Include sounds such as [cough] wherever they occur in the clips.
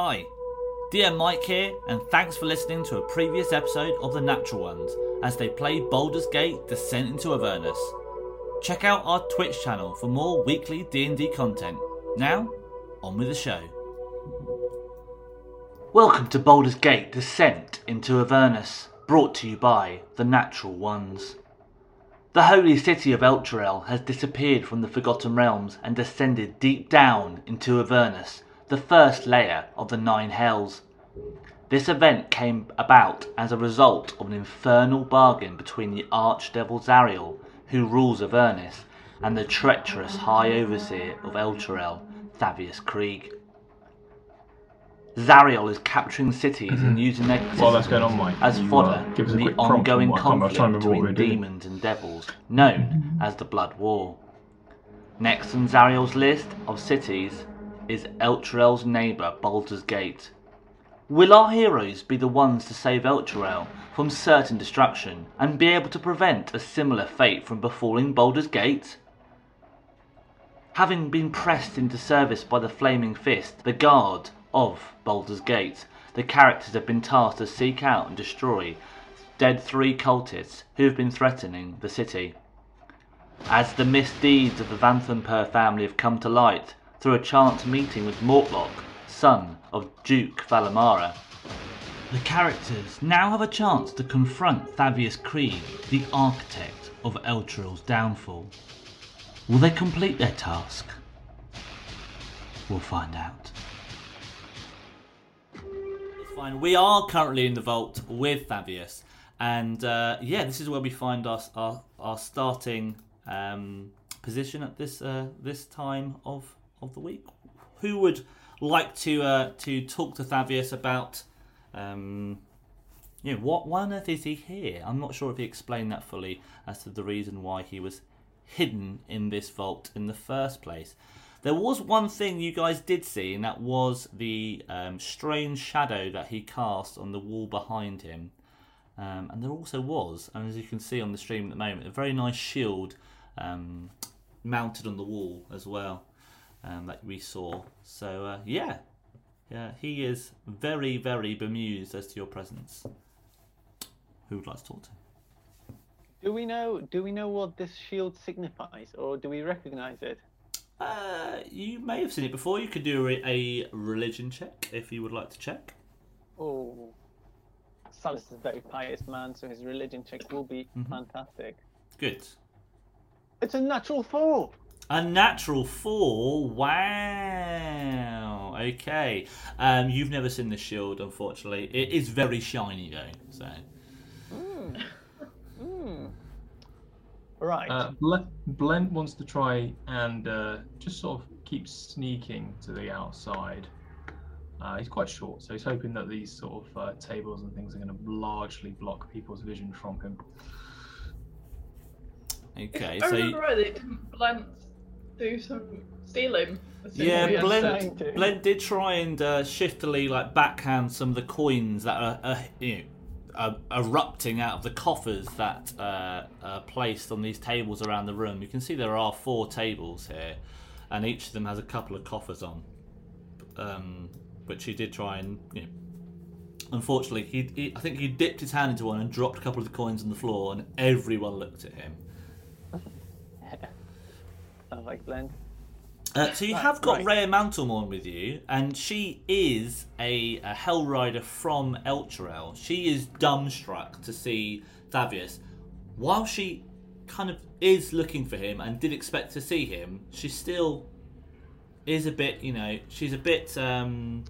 Hi, DM Mike here, and thanks for listening to a previous episode of The Natural Ones as they play Baldur's Gate Descent into Avernus. Check out our Twitch channel for more weekly D&D content. Now, on with the show. Welcome to Baldur's Gate Descent into Avernus, brought to you by The Natural Ones. The holy city of Elturel has disappeared from the Forgotten Realms and descended deep down into Avernus, the first layer of the Nine Hells. This event came about as a result of an infernal bargain between the Archdevil Zariel, who rules Avernus, and the treacherous High Overseer of Elturel, Thavius Kreeg. Zariel is capturing cities and using their While that's going on, Mike, as uh, fodder in the quick prompt on ongoing what- I can't- I was conflict trying to remember what we between demons and devils, known as the Blood War. Next on Zariel's list of cities is Elturel's neighbour Baldur's Gate. Will our heroes be the ones to save Elturel from certain destruction and be able to prevent a similar fate from befalling Baldur's Gate? Having been pressed into service by the Flaming Fist, the guard of Baldur's Gate, the characters have been tasked to seek out and destroy dead three cultists who have been threatening the city. As the misdeeds of the Vanthampur family have come to light through a chance meeting with Mortlock, son of Duke Valamara, the characters now have a chance to confront Thavius Kreeg, the architect of Elturel's downfall. Will they complete their task? We'll find out. Fine. We are currently in the vault with Thavius, and uh, yeah, this is where we find our our, our starting um, position at this uh, this time of of the week. Who would like to uh, to talk to Thavius about? Um, you know, what why on earth is he here? I'm not sure if he explained that fully as to the reason why he was hidden in this vault in the first place. There was one thing you guys did see, and that was the um, strange shadow that he cast on the wall behind him. Um, and there also was, and as you can see on the stream at the moment, a very nice shield um, mounted on the wall as well um, that we saw. So uh, yeah, yeah, he is very, very bemused as to your presence. Who would like to talk to? Do we know? Do we know what this shield signifies, or do we recognize it? Uh, you may have seen it before. You could do a, a religion check if you would like to check. Oh, Salus is a very pious man, so his religion check will be fantastic. Good. It's a natural four. A natural four. Wow. Okay. Um, you've never seen the shield, unfortunately. It is very shiny though. So Right. Uh, Ble- Blent wants to try and uh, just sort of keep sneaking to the outside. Uh, he's quite short, so he's hoping that these sort of uh, tables and things are going to largely block people's vision from him. okay. If I So you- remember rightly, didn't Blent do some stealing? yeah, Blend- Blend. Blend did try and uh, shiftily like backhand some of the coins that are, uh, you know, are erupting out of the coffers that uh, are placed on these tables around the room. You can see there are four tables here, and each of them has a couple of coffers on. Um, which he did try and, you know, unfortunately, he, he I think he dipped his hand into one and dropped a couple of the coins on the floor, and everyone looked at him. Sounds like blend. Uh, so you have got right. Rhea Mantlemorne with you, and she is a, a Hell Rider from Elturel. She is dumbstruck to see Thavius. While she kind of is looking for him and did expect to see him, she still is a bit, you know, she's a bit, um,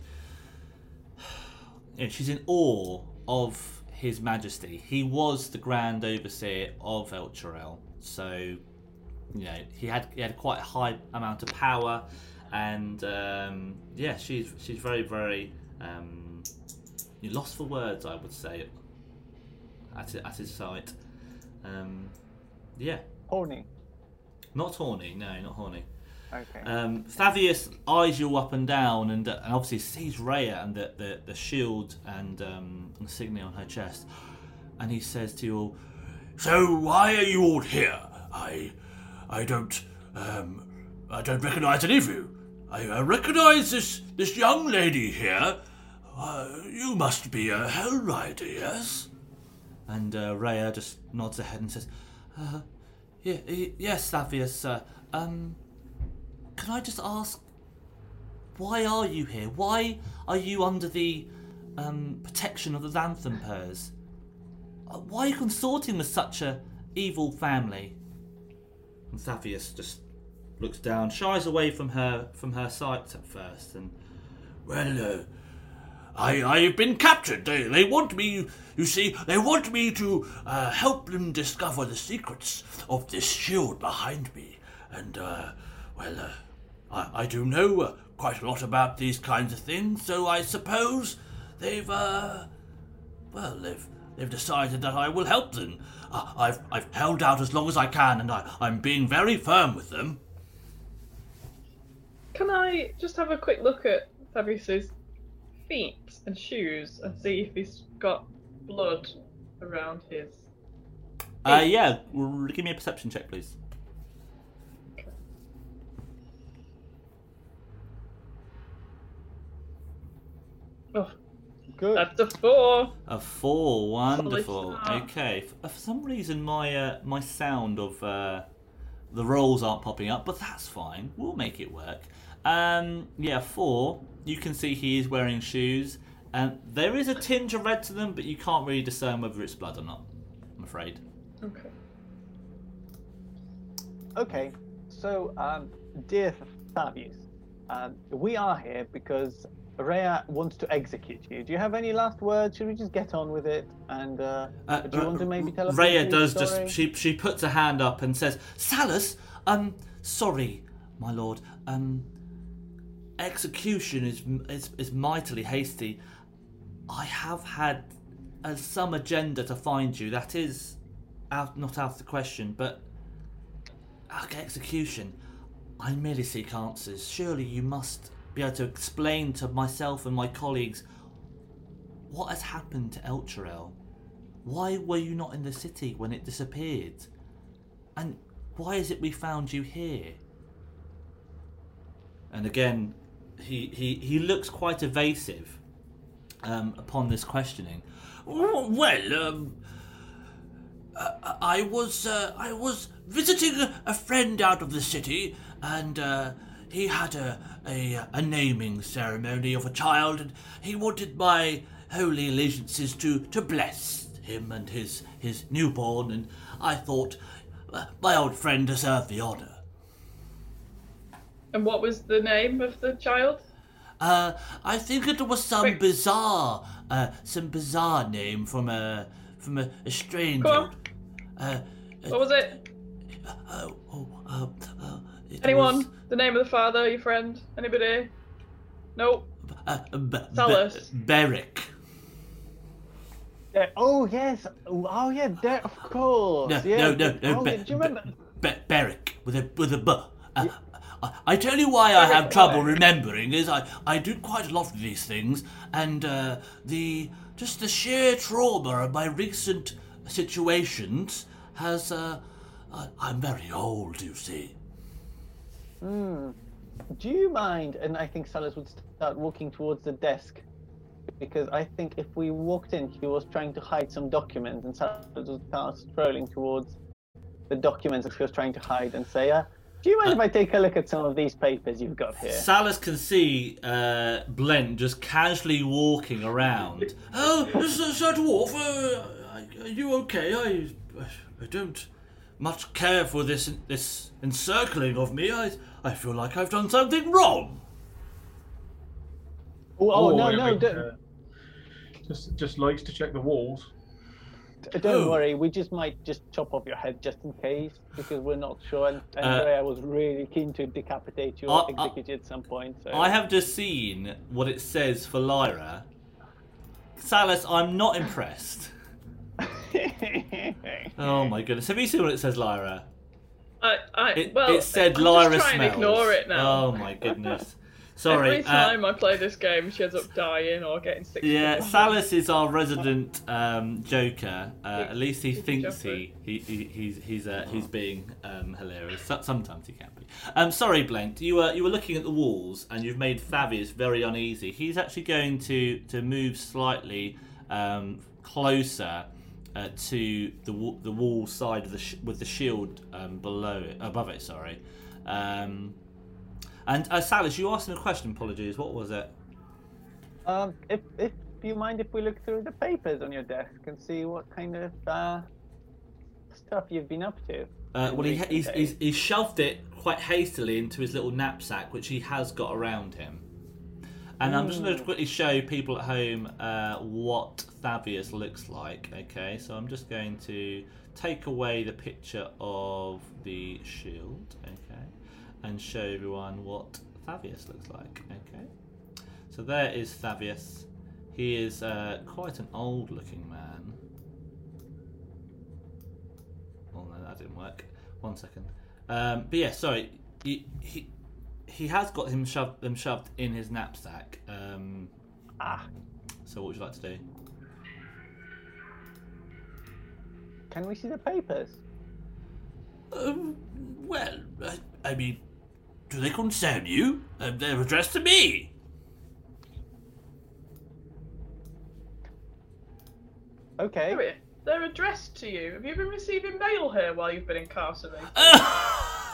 [sighs] you know, she's in awe of His Majesty. He was the Grand Overseer of Elturel, so you know he had he had quite a high amount of power, and um, yeah, she's she's very very um, you lost for words, I would say, at at his sight. Um, yeah, Horny. not horny, no, not horny. Okay. Um, Thavius eyes you up and down, and, uh, and obviously sees Rhea and the, the, the shield and um, the signet on her chest, and he says to you all, So why are you all here? I, I don't, um, I don't recognise any of you. I, I recognize this this young lady here. Uh, you must be a Hell Rider, yes? And uh, Rhea just nods her head and says, uh, yeah, y- "Yes, Savius. Uh, um, can I just ask, why are you here? Why are you under the um, protection of the Vanthampurs? Uh, why are you consorting with such a evil family?" And just looks down, shies away from her from her sight at first, and Well, uh, I I've been captured. They they want me. You see, they want me to uh, help them discover the secrets of this shield behind me. And uh, well, uh, I I do know uh, quite a lot about these kinds of things. So I suppose they've uh, well they've they've decided that I will help them. I've I've held out as long as I can, and I I'm being very firm with them. Can I just have a quick look at Fabrice's feet and shoes and see if he's got blood around his? uh, yeah, give me a perception check, please. Oh, Good. that's a four. A four, wonderful. Okay, for, for some reason my uh, my sound of uh, the rolls aren't popping up, but that's fine. We'll make it work. Um, yeah, four. You can see he is wearing shoes, and there is a tinge of red to them, but you can't really discern whether it's blood or not. I'm afraid. Okay. Okay, so, um, dear Fabius, um, we are here because Rhea wants to execute you. Do you have any last words? Should we just get on with it? And uh, Uh, do you want to maybe tell us? Rhea does story? just she she puts her hand up and says, "Salus, um, sorry, my lord. Um, execution is is is mightily hasty. I have had uh, some agenda to find you. That is out not out of the question, but okay, execution. I merely seek answers. Surely you must be able to explain to myself and my colleagues what has happened to Elturel. Why were you not in the city when it disappeared? And why is it we found you here? And again, he, he, he looks quite evasive um, upon this questioning. Well, um, uh, I was uh, I was visiting a friend out of the city, and uh, he had a, a a naming ceremony of a child, and he wanted my holy allegiances to to bless him and his his newborn, and I thought uh, my old friend deserved the honor. And what was the name of the child? Uh, I think it was some Wait. bizarre, uh, some bizarre name from a from a, a strange. Go on. Uh, What was it? Oh, oh, uh, uh, it Anyone? was, The name of the father? Your friend? Anybody? No. uh, B- Salus. B- Beric. Oh yes. Oh yeah. There, of course. No, yeah. no, no, no. Oh, Be- yeah, do you remember? Be- Beric with a with a B. Uh, I, I tell you why I have trouble remembering is I, I do quite a lot of these things and uh, the just the sheer trauma of my recent situations has uh, I, I'm very old you see. Do you mind? And I think Salas would start walking towards the desk because I think if we walked in, he was trying to hide some documents, and Salas would start strolling towards the documents that he was trying to hide and say, uh, "Do you mind if I take a look at some of these papers you've got here?" Salus can see uh, Blent just casually walking around. Oh, Sir, Sir Dwarf, uh, are you okay? I, I don't much care for this this encircling of me. I I feel like I've done something wrong. Oh, oh, no, Or, no, don't, uh, just just likes to check the walls. don't oh. worry. We just might just chop off your head just in case because we're not sure. And Uh, Andrea was really keen to decapitate you I- or I- execute you at some point. So. I have just seen what it says for Lyra. Salus, I'm not impressed. Oh my goodness. Have you seen what it says, Lyra? I, I, It, well, it said I'm Lyra just trying smells. to ignore it now. Oh my goodness. [laughs] Sorry. Every uh, time I play this game, she ends up dying or getting sick. Yeah, Salas is our resident um, Joker. Uh, at least he thinks he, he, he he's he's uh, he's being um, hilarious. Sometimes he can be. Um, sorry, Blank. You were you were looking at the walls and you've made Fabius very uneasy. He's actually going to to move slightly um, closer. Uh, to the wa- the wall side of the sh- with the shield um, below it, above it. Sorry, um, and uh, Salas, you asked me a question. Apologies. What was it? Um, if if you mind if we look through the papers on your desk and see what kind of uh, stuff you've been up to. Uh, well, he, he's, he's, he's shoved it quite hastily into his little knapsack, which he has got around him. And I'm just going to quickly show people at home uh, what Thavius looks like. Okay, so I'm just going to take away the picture of the shield. Okay, and show everyone what Thavius looks like. Okay, so there is Thavius. He is uh, quite an old-looking man. Oh no, that didn't work. One second. Um, but yeah, sorry. He, he he has got him shoved them shoved in his knapsack. Um, Ah, so what would you like to do? can we see the papers? Um, well, I, I mean, do they concern you? Uh, they're addressed to me. Okay. They're addressed to you. Have you been receiving mail here while you've been incarcerated? [laughs]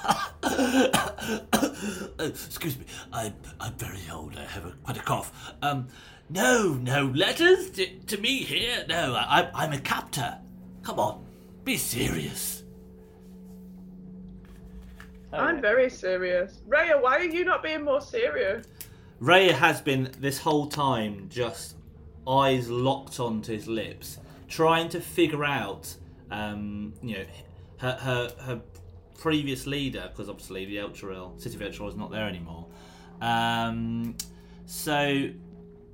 [coughs] Excuse me, I'm, I'm very old. I have a, quite a cough. Um, no, no letters to, to me here. No, I, I'm- I'm a captor. Come on, be serious. I'm very serious. Raya, why are you not being more serious? Raya has been this whole time just eyes locked onto his lips, trying to figure out, um, you know, her her, her previous leader, because obviously the Elturel, City of Elturel is not there anymore. Um, so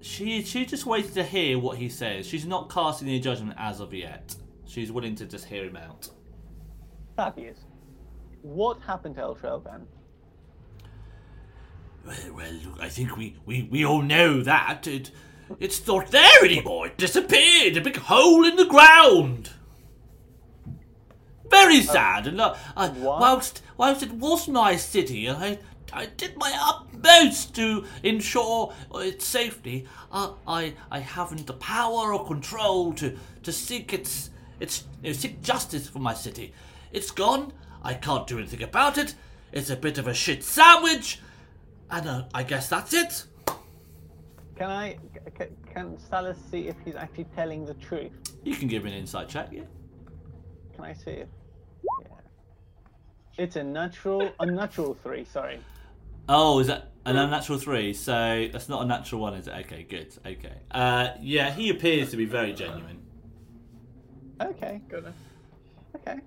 she she just waited to hear what he says. She's not casting any judgment as of yet. She's willing to just hear him out. Fabius, what happened to Eltrell then? Well, well, look, I think we, we, we all know that. It, it's not there anymore. It disappeared. A big hole in the ground. Very sad. And uh, I, whilst whilst it was my city, and I I did my utmost to ensure its safety. Uh, I I haven't the power or control to to seek its its you know, seek justice for my city. It's gone. I can't do anything about it. It's a bit of a shit sandwich, and uh, I guess that's it. Can I? Can Salas see if he's actually telling the truth? You can give me an insight check, yeah. Can I see if? Yeah. It's a natural, unnatural three. Sorry. Oh, is that an unnatural three? So that's not a natural one, is it? Okay, good. Okay. Uh, yeah, he appears to be very genuine. Okay. Good. Okay.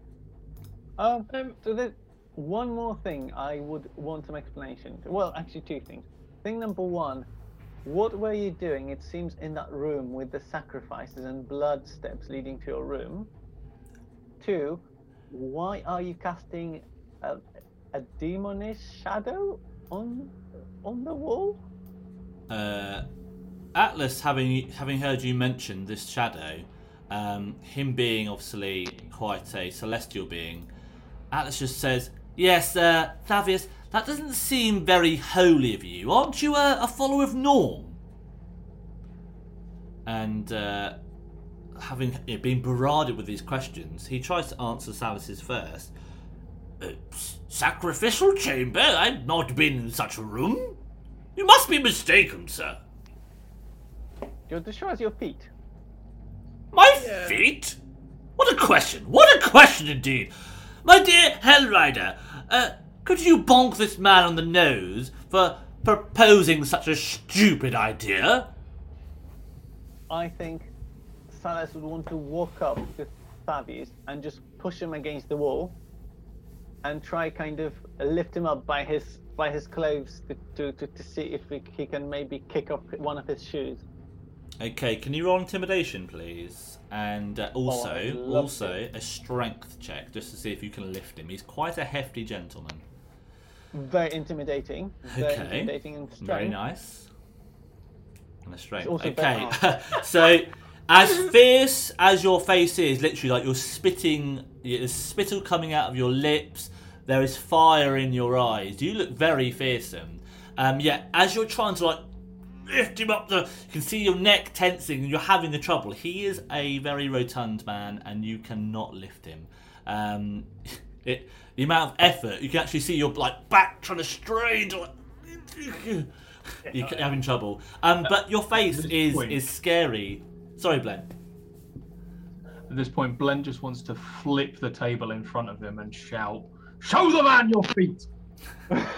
Um. Um, So there's one more thing I would want some explanation. Well, actually, two things. Thing number one, what were you doing? It seems in that room with the sacrifices and blood steps leading to your room. Two, why are you casting a, a demonish shadow on on the wall? Uh, Atlas, having having heard you mention this shadow, um, him being obviously quite a celestial being, Atlas just says, "Yes, uh, Thavius, that doesn't seem very holy of you. Aren't you a, a follower of Norm?" And uh, having you know, been barraged with these questions, he tries to answer Salus's first. Uh, sacrificial chamber? I've not been in such a room. You must be mistaken, sir. Just to show us your feet. My Yeah. feet? What a question! What a question indeed! My dear Hellrider, uh, Could you bonk this man on the nose for proposing such a stupid idea? I think Salas would want to walk up to Fabius and just push him against the wall and try kind of lift him up by his by his clothes to, to, to, to see if he, he can maybe kick off one of his shoes. Okay, can you roll intimidation, please? And uh, also, love also a strength check just to see if you can lift him. He's quite a hefty gentleman. very intimidating. Very Okay. intimidating. Very nice. And a strength. Okay. [laughs] so, as fierce as your face is, literally like you're spitting, there's spittle coming out of your lips. There is fire in your eyes. You look very fearsome. Um, yeah, as you're trying to like lift him up, the you can see your neck tensing, and you're having the trouble. He is a very rotund man, and you cannot lift him. Um, [laughs] it, the amount of effort you can actually see your like back trying to strain to like, [laughs] you're having trouble. Um, but your face is is scary. Sorry, Glenn. At this point, Blend just wants to flip the table in front of him and shout, "Show the man your feet!" [laughs]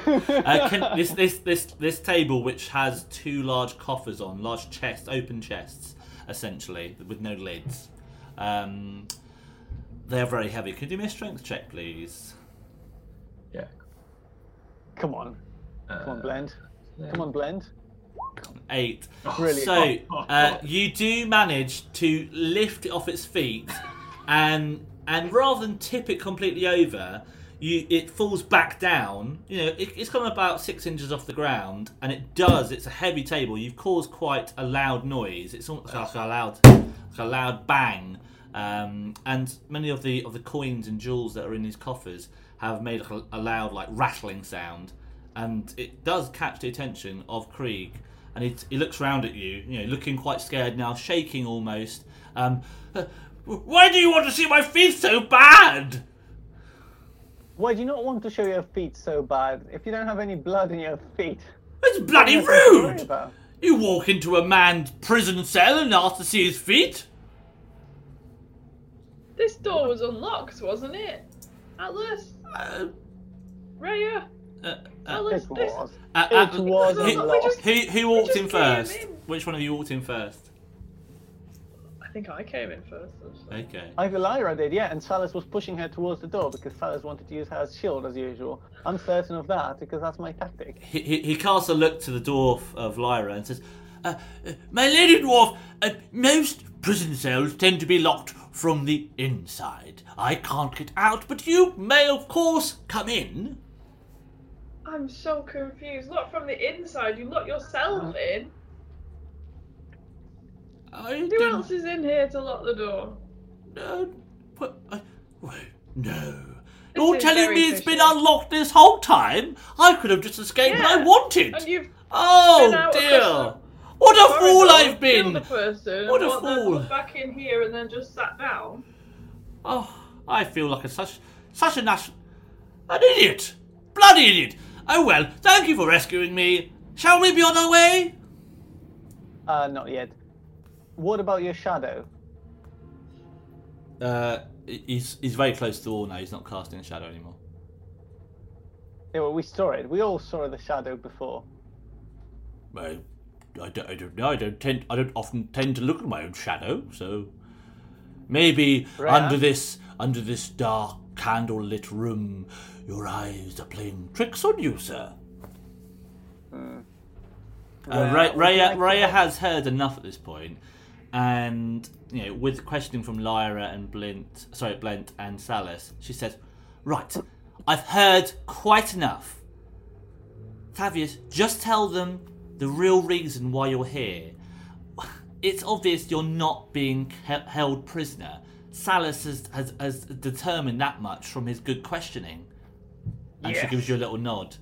Uh, can, this this this this table, which has two large coffers on, large chests, open chests, essentially with no lids. Um, they're very heavy. Could you do me a strength check, please? Yeah. Come on, Uh, come on, blend. Come on, blend. Eight. Brilliant. So uh, you do manage to lift it off its feet, and and rather than tip it completely over, you it falls back down. You know, it, it's come about six inches off the ground, and it does. It's a heavy table. You've caused quite a loud noise. It's almost like a loud, like a loud bang. Um, and many of the of the coins and jewels that are in these coffers have made a, a loud like rattling sound, and it does catch the attention of Kreeg. And he, he looks round at you, you know, looking quite scared now, shaking almost. Um, "Uh, why do you want to see my feet so bad? Why do you not want to show your feet so bad? If you don't have any blood in your feet, It's bloody nothing to worry rude. You walk into a man's prison cell and ask to see his feet. This door was unlocked, wasn't it? Atlas, Uh, Raya, uh, uh, It was. uh, It uh, was we unlocked. just- Who who walked in first? in. Which one of you walked in first? I think I came in first. actually. Okay. Either Lyra did, yeah, and Salas was pushing her towards the door because Salas wanted to use her as shield as usual. I'm certain of that because that's my tactic. He, he, he casts a look to the dwarf of Lyra and says, uh, uh, My lady dwarf, uh, most prison cells tend to be locked from the inside. I can't get out, but you may, of course, come in. I'm so confused. Look from the inside. You lock yourself uh-huh. in. I Who don't else is in here to lock the door? No, What, I, wait, no. You're telling me it's been unlocked this whole time? I could have just escaped when I wanted. And you've Oh dear! What a fool I've been! the person, What a fool. back in here and then just sat down. Oh, I feel like a such such a nas- an idiot, bloody idiot. Oh well, thank you for rescuing me. Shall we be on our way? Uh, not yet. What about your shadow? Uh, he's he's very close to the wall now. He's not casting a shadow anymore. Yeah, well, we saw it. We all saw the shadow before. I, I, don't, I don't know. I don't tend. I don't often tend to look at my own shadow. So maybe Rare. under this under this dark candle-lit room, your eyes are playing tricks on you, sir. Uh, Well, Ray, Raya, Raya has heard enough at this point, and you know, with questioning from Lyra and Blint, sorry, Blent and Salas, she says, "Right, I've heard quite enough. Tavius, just tell them the real reason why you're here. It's obvious you're not being held prisoner. Salas has, has, has determined that much from his good questioning." And she gives you a little nod.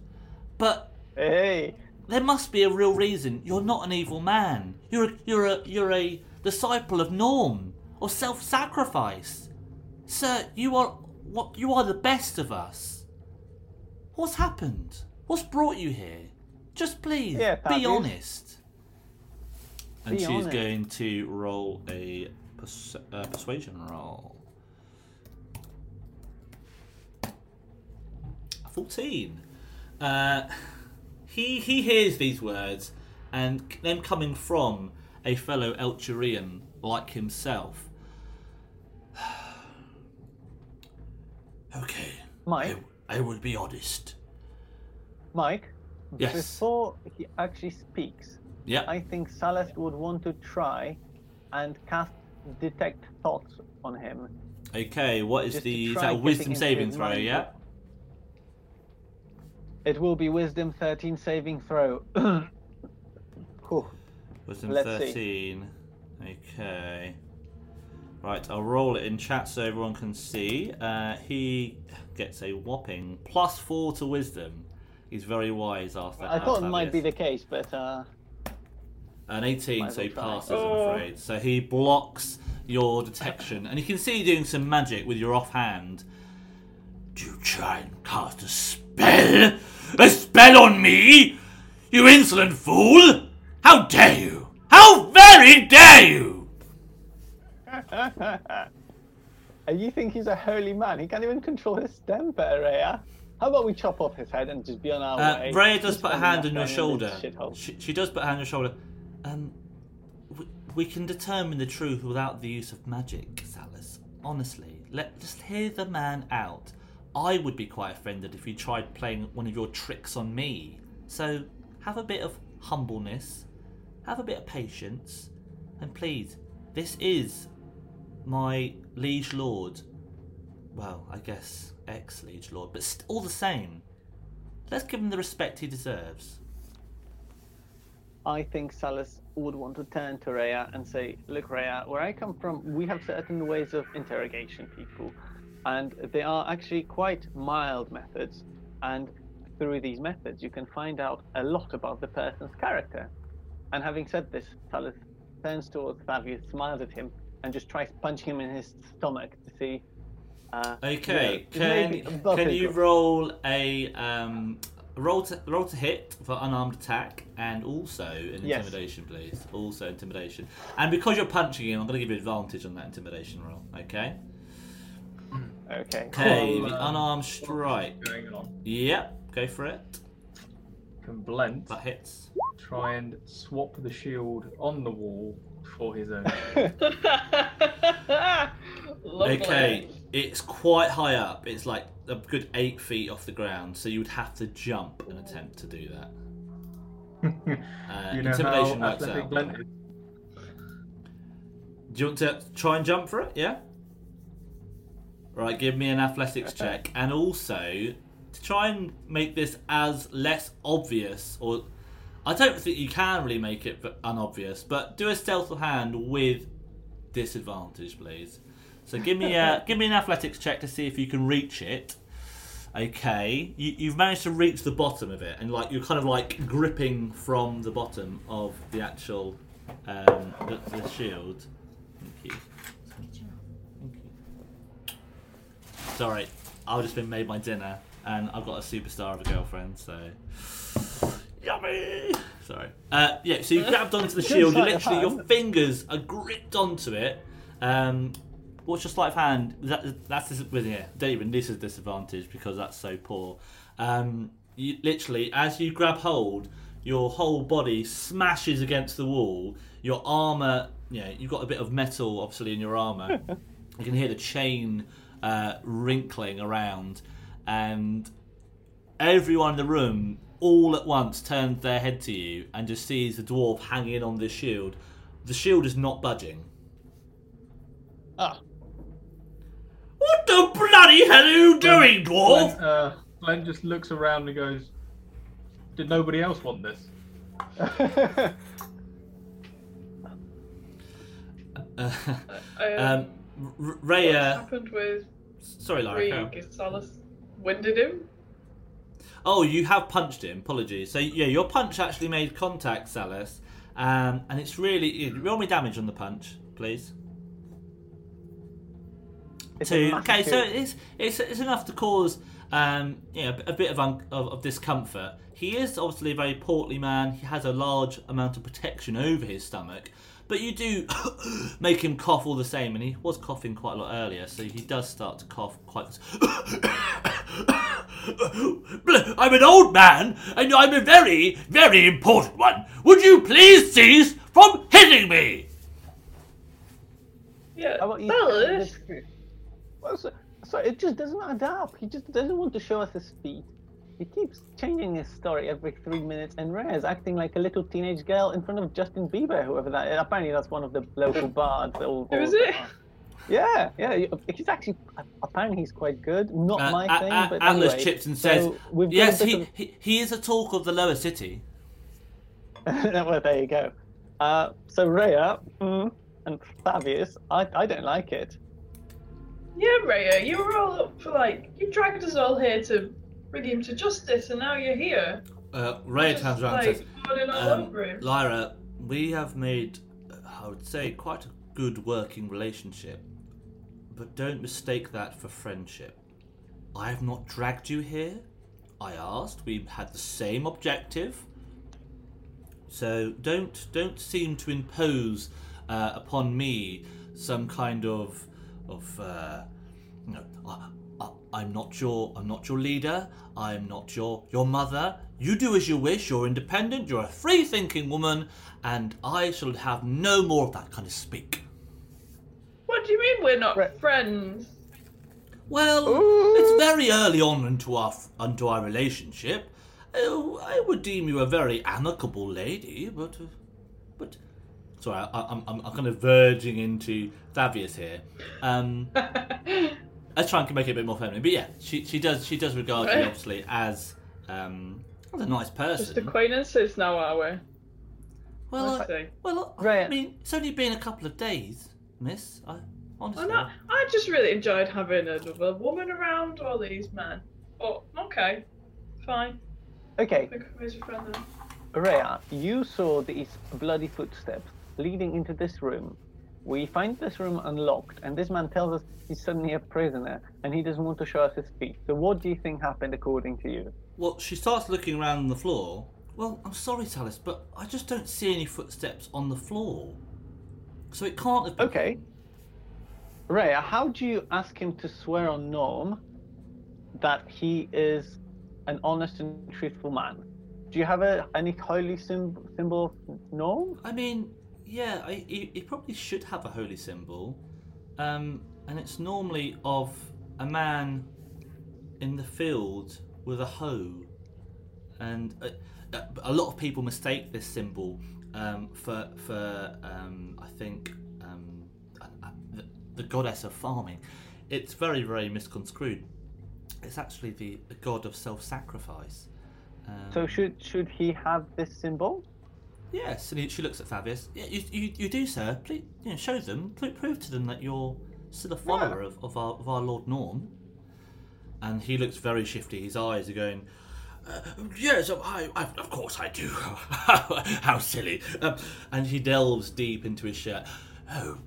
But Hey, there must be a real reason. You're not an evil man. You're a, you're a you're a disciple of Norm or self-sacrifice. Sir, you are what you are the best of us. What's happened? What's brought you here? Just please Yeah, be honest. And Be she's honest. going to roll a pers- uh, persuasion roll. 14. Uh, he he hears these words, and them coming from a fellow Elturian like himself. [sighs] okay, Mike, I, I will be honest. Mike. Yes. Before he actually speaks, Yeah. I think Salas would want to try and cast detect thoughts on him. Okay. What is Just the is that wisdom saving throw? Yeah. It will be Wisdom 13 saving throw. [clears throat] Whew. Wisdom Let's see. 13. Okay. Right, I'll roll it in chat so everyone can see. Uh, he gets a whopping plus four to wisdom. He's very wise after that. I thought it might be the case, but uh, An 18, so he as well try. passes, Oh. I'm afraid. So he blocks your detection. And you can see you doing some magic with your offhand. Do you try and cast a spell? A spell on me? You insolent fool! How dare you? How very dare you! [laughs] and you think he's a holy man? He can't even control his temper, Rhea. How about we chop off his head and just be on our Uh, way? Rhea does Just put a hand on your shoulder. She, she does put a hand on your shoulder. Um, we, we can determine the truth without the use of magic, Salus. Honestly, let just hear the man out. I would be quite offended if you tried playing one of your tricks on me. So have a bit of humbleness, have a bit of patience, and please, this is my liege lord. Well, I guess ex liege lord, but st- all the same. Let's give him the respect he deserves. I think Salus would want to turn to Rhea and say, Look, Rhea, where I come from, we have certain ways of interrogation people. And they are actually quite mild methods. And through these methods, you can find out a lot about the person's character. And having said this, Salus turns towards Fabius, smiles at him, and just tries punching him in his stomach to see. Uh, Okay, you know, can can you roll a um roll to roll to hit for unarmed attack and also an Yes. intimidation, please. Also intimidation, and because you're punching him, I'm going to give you advantage on that intimidation roll. Okay. Okay. Okay, Cool, the um, unarmed strike. Going on. Yep, go for it. Can Blent That hits. try and swap the shield on the wall for his own. [laughs] [laughs] Lovely. Okay, it's quite high up. It's like a good eight feet off the ground, so you would have to jump and attempt to do that. [laughs] Uh, you know intimidation how works athletic out. Blent is. Do you want to try and jump for it? Yeah? Right, give me an athletics check. And also, to try and make this as less obvious, or I don't think you can really make it unobvious, but do a stealth hand with disadvantage, please. So give me a [laughs] give me an athletics check to see if you can reach it. Okay, you, you've managed to reach the bottom of it, and like you're kind of like gripping from the bottom of the actual um, the, the shield. Thank you. Thank you. Sorry, I've just been made my dinner, and I've got a superstar of a girlfriend, so yummy. Sorry. Uh, yeah, so you grabbed onto the [laughs] shield. You literally, your fingers are gripped onto it. Um, what's your sleight of hand? That, that's with yeah, don't even. This is disadvantage because that's so poor. Um, you literally, as you grab hold, your whole body smashes against the wall. Your armor, yeah, you've got a bit of metal obviously in your armor. [laughs] you can hear the chain uh, wrinkling around, and everyone in the room all at once turns their head to you and just sees the dwarf hanging on this shield. The shield is not budging. Ah, What the bloody hell are you doing, dwarf? Blent, uh, Blent just looks around and goes, "Did nobody else want this?" [laughs] Uh, I, um, R- what Raya, happened with sorry, Larry. carry on. Rig? Is winded him? Oh, you have punched him. Apologies. So yeah, your punch actually made contact, Salus, um, and it's really roll me damage on the punch, please. It's Two. massive Okay, so it's it's it's enough to cause um yeah a bit of, un- of of discomfort. He is obviously a very portly man. He has a large amount of protection over his stomach, but you do [coughs] make him cough all the same, and he was coughing quite a lot earlier, so he does start to cough quite. [coughs] [coughs] I'm an old man, and I'm a very, very important one. Would you please cease from hitting me? Yeah. How about you? Salus? Well, so, so it just doesn't add up. He just doesn't want to show us his feet. He keeps changing his story every three minutes, and Rhea is acting like a little teenage girl in front of Justin Bieber, whoever that is. Apparently, that's one of the local bards. Or, Who is or- it? Yeah, yeah. He's actually apparently he's quite good. Not Uh, my A- thing, A- but Atlas anyway, chips and says, so we've got a "Yes, he, of- he he is a talk of the lower city." [laughs] well, there you go. Uh, so Rhea mm, and Fabius, I, I don't like it. Yeah, Raya, you were all up for like you dragged us all here to bring him to justice, and now you're here. Uh, Ray turns around and says, um, "Lyra, we have made, I would say, quite a good working relationship, but don't mistake that for friendship. I have not dragged you here. I asked. We had the same objective." So don't don't seem to impose uh, upon me some kind of of uh, you know, I'm not your I'm not your leader. I'm not your your mother. You do as you wish. You're independent. You're a free thinking woman, and I shall have no more of that kind of speak. What do you mean we're not Right. friends? Well, Ooh. it's very early on into our into our relationship. Uh, I would deem you a very amicable lady, but uh, but sorry, I, I'm, I'm I'm kind of verging into Fabius here. Um, [laughs] let's try and make it a bit more feminine. But yeah, she she does she does regard you obviously as um as a nice person. Just person. acquaintances now, are we? well, I I, see. well, I Right. mean, it's only been a couple of days, Miss. I honestly. Oh, no, I just really enjoyed having another woman around all these men. But okay, fine. Okay, I think a friend then. Rhea, you saw these bloody footsteps leading into this room. We find this room unlocked, and this man tells us he's suddenly a prisoner and he doesn't want to show us his feet. So, what do you think happened according to you? Well, she starts looking around on the floor. Well, I'm sorry, Talis, but I just don't see any footsteps on the floor. So it can't have been. Okay. Rhea, how do you ask him to swear on Norm that he is an honest and truthful man? Do you have a, any holy sym- symbol of Norm? I mean, yeah, I, he, he probably should have a holy symbol. Um, and it's normally of a man in the field with a hoe. And uh, uh, a lot of people mistake this symbol um, for, for um, I think, um, the, the goddess of farming. It's very, very misconstrued. It's actually the, the god of self sacrifice. Um, So, should should he have this symbol? Yes, and he, she looks at Fabius. Yeah, you, you, you do, sir. Please, you know, show them, pro- prove to them that you're still a follower of, of, our, of our Lord Norm. And he looks very shifty. His eyes are going, Uh, yes, I, I, of course I do. [laughs] How silly. um, and he delves deep into his shirt. Oh,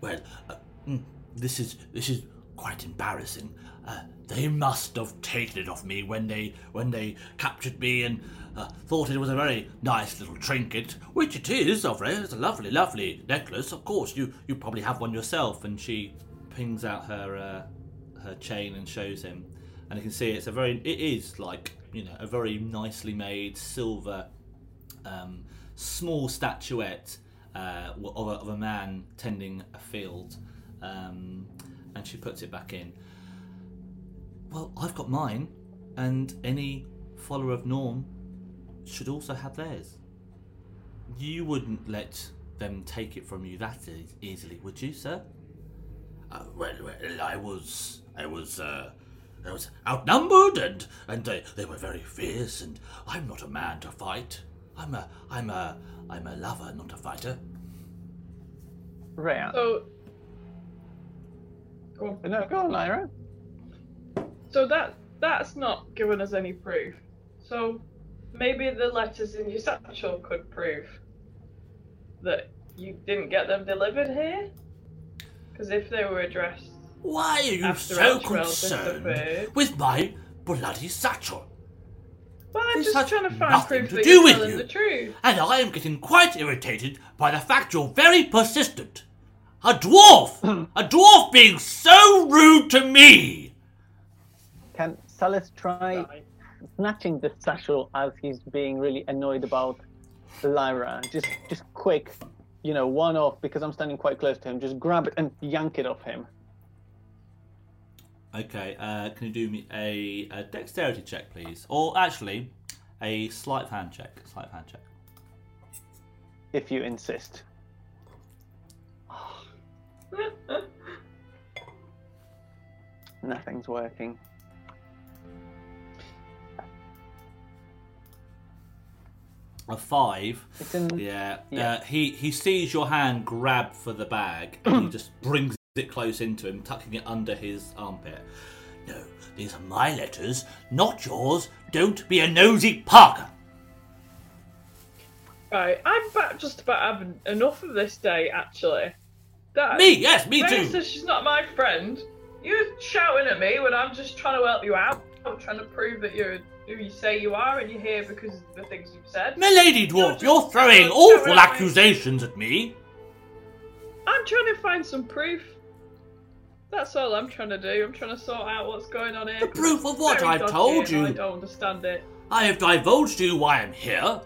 well, uh, mm, this is this is quite embarrassing. Uh, they must have taken it off me when they when they captured me and uh, thought it was a very nice little trinket, which it is. Of It's a lovely, lovely necklace. Of course, you you probably have one yourself. And she pings out her uh, her chain and shows him. And you can see it's a very, it is like, you know, a very nicely made silver um, small statuette uh, of, a, of a man tending a field. Um, and she puts it back in. Well, I've got mine, and any follower of Norm should also have theirs. You wouldn't let them take it from you that e- easily, would you, sir? Uh, well, well, I was, I was, uh, I was outnumbered, and and they, they were very fierce, and I'm not a man to fight. I'm a, I'm a, I'm a lover, not a fighter. Rhea. So, go on. No, go on, Lyra. So that that's not given us any proof. So maybe the letters in your satchel could prove that you didn't get them delivered here. Because if they were addressed, Why are you After so concerned with my bloody satchel? well, I'm This just trying to find nothing proof to that do you're with telling you. the truth. And I am getting quite irritated by the fact you're very persistent. A dwarf! [clears throat] a dwarf being so rude to me! Can Salis try snatching the satchel as he's being really annoyed about Lyra? Just, just quick, you know, one off because I'm standing quite close to him. Just grab it and yank it off him. Okay, uh, can you do me a, a dexterity check, please? Or actually, a slight hand check. Slight hand check. if you insist. [laughs] Nothing's working. A five. It's in. Yeah. Yeah. Uh, he he sees your hand grab for the bag and he just [clears throat] brings it close into him, tucking it under his armpit. No, these are my letters, not yours. Don't be a nosy Parker. Right, I'm back just about having enough of this day, actually. That, Me, yes, me Rhea too. says she's not my friend. You're shouting at me when I'm just trying to help you out. I'm trying to prove that you're who you say you are and you're here because of the things you've said. Milady You're Dwarf, you're throwing you're awful shouting at me. accusations at me. I'm trying to find some proof. That's all I'm trying to do. I'm trying to sort out what's going on here. The 'cause proof of what? I've told you. I don't understand it. I have divulged to you why I'm here.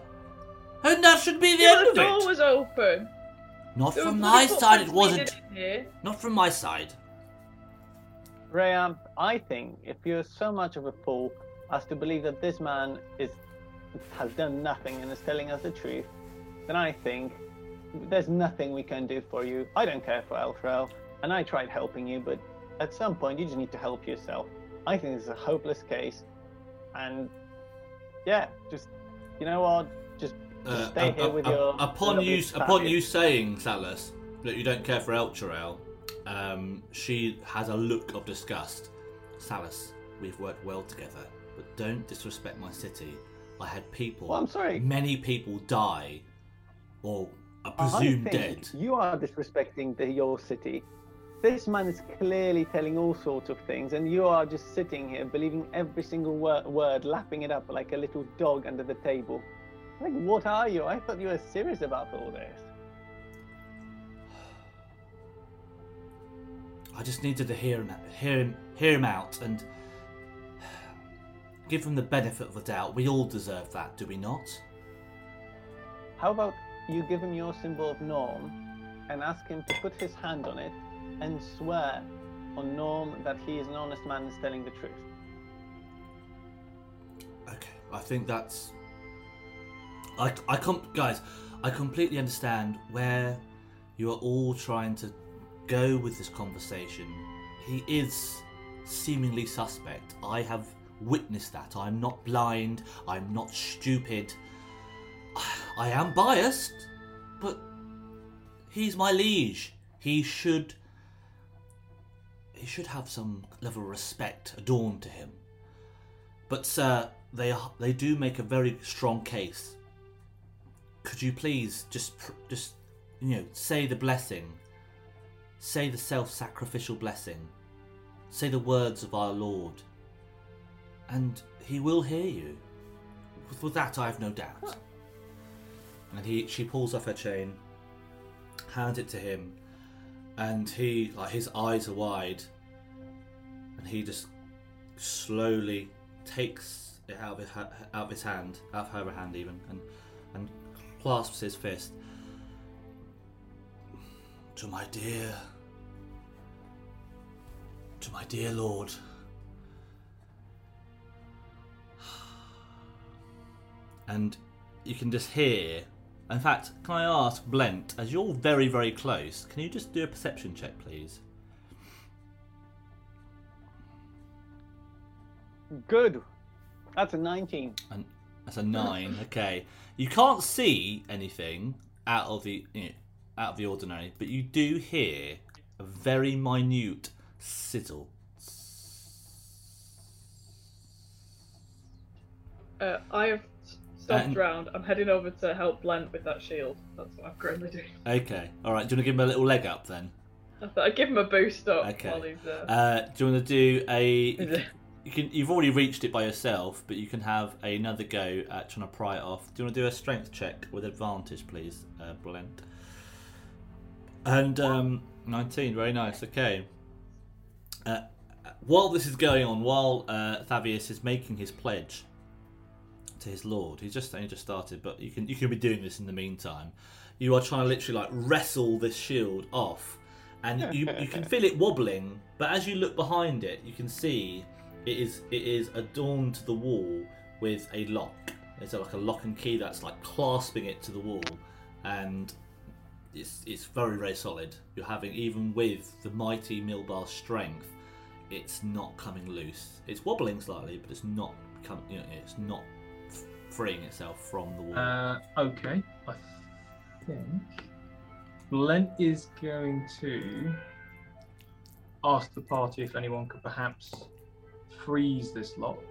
And that should be the Well, end the of door it. was open. Not There from my side, it wasn't. Here. Not from my side. Rhea, I think if you're so much of a fool as to believe that this man is has done nothing and is telling us the truth, then I think there's nothing we can do for you. I don't care for Elturel, and I tried helping you, but at some point you just need to help yourself. I think this is a hopeless case, and yeah, just you know what, just, just Uh, stay up- here up- with your upon you upon you saying Salus that you don't care for Elturel, um, she has a look of disgust. Salus, we've worked well together, but don't disrespect my city. I had people, Well, I'm sorry. many people die, or are I presumed think dead. You are disrespecting the, your city. This man is clearly telling all sorts of things, and you are just sitting here believing every single word, word lapping it up like a little dog under the table. Like, what are you? I thought you were serious about all this. I just needed to hear him, hear him, hear him out, and give him the benefit of the doubt. We all deserve that, do we not? How about you give him your symbol of Norm and ask him to put his hand on it and swear on Norm that he is an honest man and is telling the truth? Okay, I think that's. I, I com- guys, I completely understand where you are all trying to go with this conversation. He is seemingly suspect. I have witnessed that. I'm not blind. I'm not stupid. I am biased, but he's my liege. He should. He should have some level of respect adorned to him. But sir, they are, they do make a very strong case. Could you please just just you know say the blessing, say the self-sacrificial blessing, say the words of our Lord, and He will hear you. For that I have no doubt. And he she pulls off her chain, hands it to him, and he like his eyes are wide, and he just slowly takes it out of his, ha- out of his hand, out of her hand even, and and clasps his fist. To my dear, to my dear lord. And you can just hear. In fact, can I ask Blent, as you're very, very close, can you just do a perception check, please? Good. That's a 19. And that's a nine. [laughs] Okay, you can't see anything out of the you know, out of the ordinary, but you do hear a very minute sizzle. Uh, I have s- stopped And- round. I'm heading over to help Blent with that shield. That's what I'm currently doing. Okay, all right. Do you want to give him a little leg up then? I thought I'd give him a boost up Okay. while he's there. Uh, do you want to do a? You can. You've already reached it by yourself, but you can have another go at trying to pry it off. Do you want to do a strength check with advantage, please, uh, Blent? And um, 19, very nice. Okay. Uh, while this is going on, while uh, Thavius is making his pledge to his lord, he's just only just started, but you can you can be doing this in the meantime. You are trying to literally like wrestle this shield off, and you you [laughs] can feel it wobbling. But as you look behind it, you can see it is it is adorned to the wall with a lock. It's like a lock and key that's like clasping it to the wall, and it's it's very very solid. You're having even with the mighty Milbar's strength, it's not coming loose. It's wobbling slightly, but it's not become, you know, it's not freeing itself from the wall. Uh, okay, I think Blent is going to ask the party if anyone could perhaps freeze this lock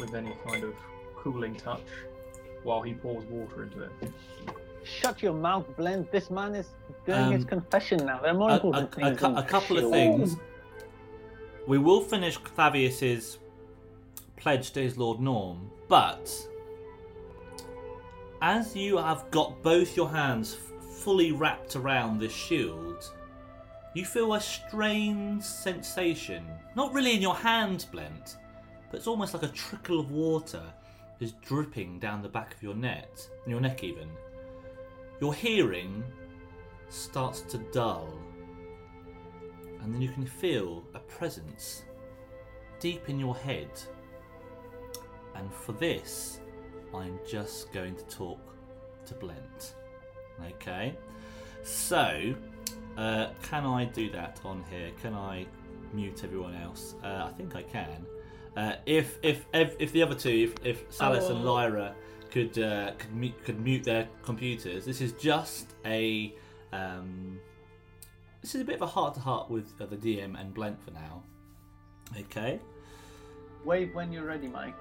with any kind of cooling touch while he pours water into it. Shut your mouth, Blent. This man is doing his Um, confession now. There are more a, important a- a things. cou- than a couple of things. We will finish Thavius's pledge to his Lord Norm, but as you have got both your hands fully wrapped around this shield, you feel a strange sensation. Not really in your hand, Blent, but it's almost like a trickle of water is dripping down the back of your net, your neck even. Your hearing starts to dull and then you can feel a presence deep in your head. And for this, I'm just going to talk to Blent. Okay? So, uh, can I do that on here? Can I mute everyone else? Uh, I think I can. Uh, if, if if if the other two, if, if Salis and Oh. Lyra could uh, could mute, could mute their computers, this is just a um, this is a bit of a heart to heart with uh, the DM and Blent for now. Okay. Wave when you're ready, Mike.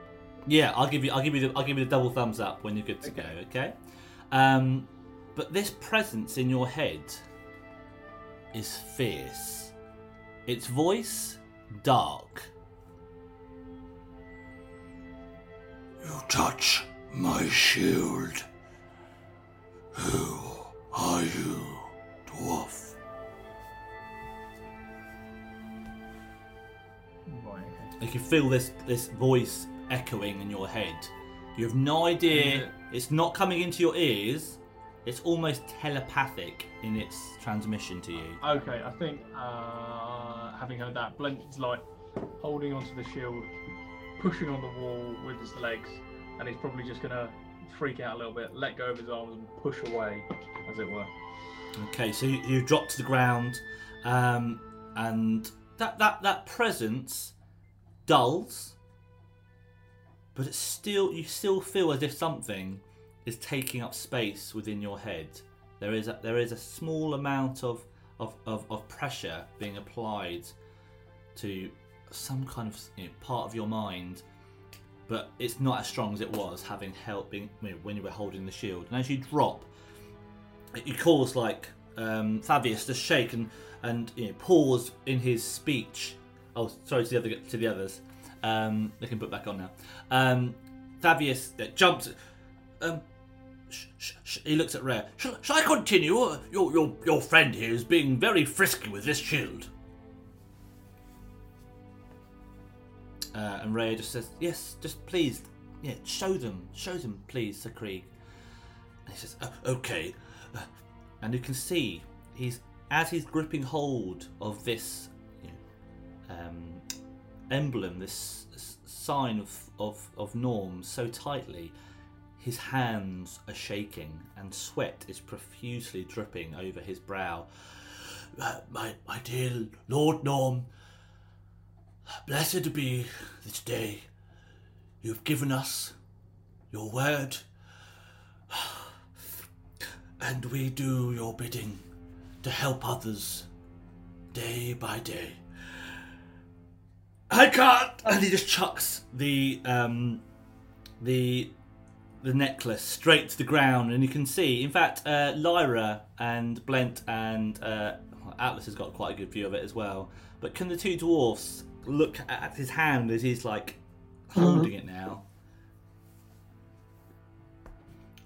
Yeah, I'll give you. I'll give you the. I'll give you the double thumbs up when you're good to go. Okay. Um, but this presence in your head is fierce. Its voice dark. You touch my shield. Who are you, dwarf? Right, okay. You can feel this this voice echoing in your head. You have no idea. Yeah. It's not coming into your ears. It's almost telepathic in its transmission to you. Okay, I think uh, having heard that, Blent's like holding onto the shield, pushing on the wall with his legs, and he's probably just gonna freak out a little bit, let go of his arms, and push away, as it were. Okay, so you, you drop to the ground, um, and that, that that presence dulls, but it's still you still feel as if something is taking up space within your head. There is a, there is a small amount of, of, of, of pressure being applied to some kind of you know, part of your mind, but it's not as strong as it was having held being, you know, when you were holding the shield. And as you drop, you cause like um, Thavius to shake and and you know, pause in his speech. Oh, sorry to the other to the others. Um, they can put back on now. Um, Thavius uh, jumps. Um, sh- sh- sh- he looks at Rare. Shall, shall I continue? Uh, Your, your, your friend here is being very frisky with this shield. Uh, and Rhea just says, "Yes, just please, yeah, show them, show them, please, Sir Kreeg." And he says, Uh, okay. and you can see he's as he's gripping hold of this you know, um, emblem, this, sign of, of of Norm so tightly, his hands are shaking and sweat is profusely dripping over his brow. Uh, my, my dear Lord Norm, blessed be this day. You've given us your word, and we do your bidding to help others day by day. I can't. And he just chucks the um, the the necklace straight to the ground, and you can see. In fact, uh, Lyra and Blent and uh, Atlas has got quite a good view of it as well. But can the two dwarfs look at his hand as he's like holding it now?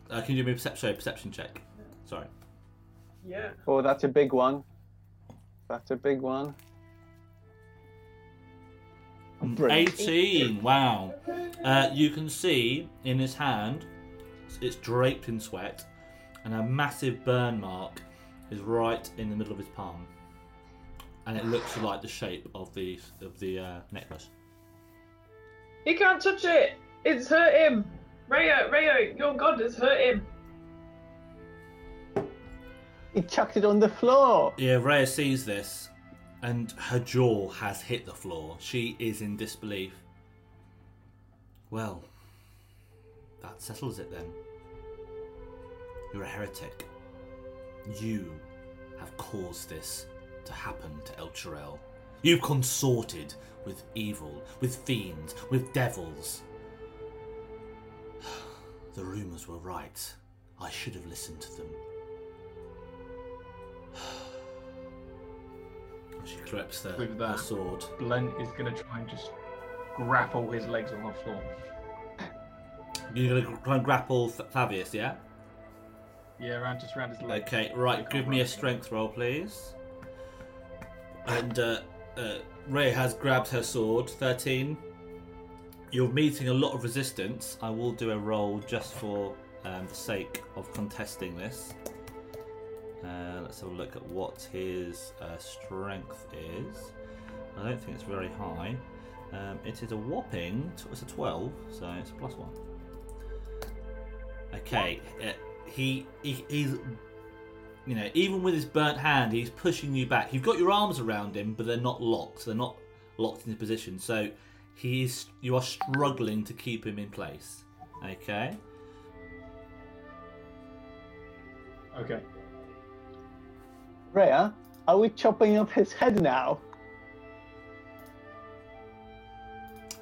Uh, can you do me a perception, sorry, perception check? Sorry. Yeah. Oh, that's a big one. That's a big one. Brilliant. 18. Wow. Uh, you can see in his hand, it's draped in sweat, and a massive burn mark is right in the middle of his palm, and it looks like the shape of the of the uh, necklace. He can't touch it. It's hurt him. Raya, Raya, your god has hurt him. He chucked it on the floor. Yeah, Rhea sees this, and her jaw has hit the floor. She is in disbelief. Well, that settles it then. You're a heretic. You have caused this to happen to Elturel. You consorted with evil, with fiends, with devils. [sighs] The rumours were right. I should have listened to them. [sighs] She grips the, With her that- sword. Blent is going to try and just grapple his legs on the floor. You're going to try and grapple Th- Thavius, yeah? Yeah, around just around his legs. Okay, right. he Give me a grab him. strength roll, please. And uh, uh, Ray has grabbed her sword. Thirteen. You're meeting a lot of resistance. I will do a roll just for um, the sake of contesting this. Uh, let's have a look at what his uh, strength is. I don't think it's very high. Um, it is a whopping. It's a twelve, so it's a plus one. Okay, uh, he, he he's you know even with his burnt hand, he's pushing you back. You've got your arms around him, but they're not locked. They're not locked into position. So he is you are struggling to keep him in place. Okay. Okay. Rhea, are we chopping off his head now?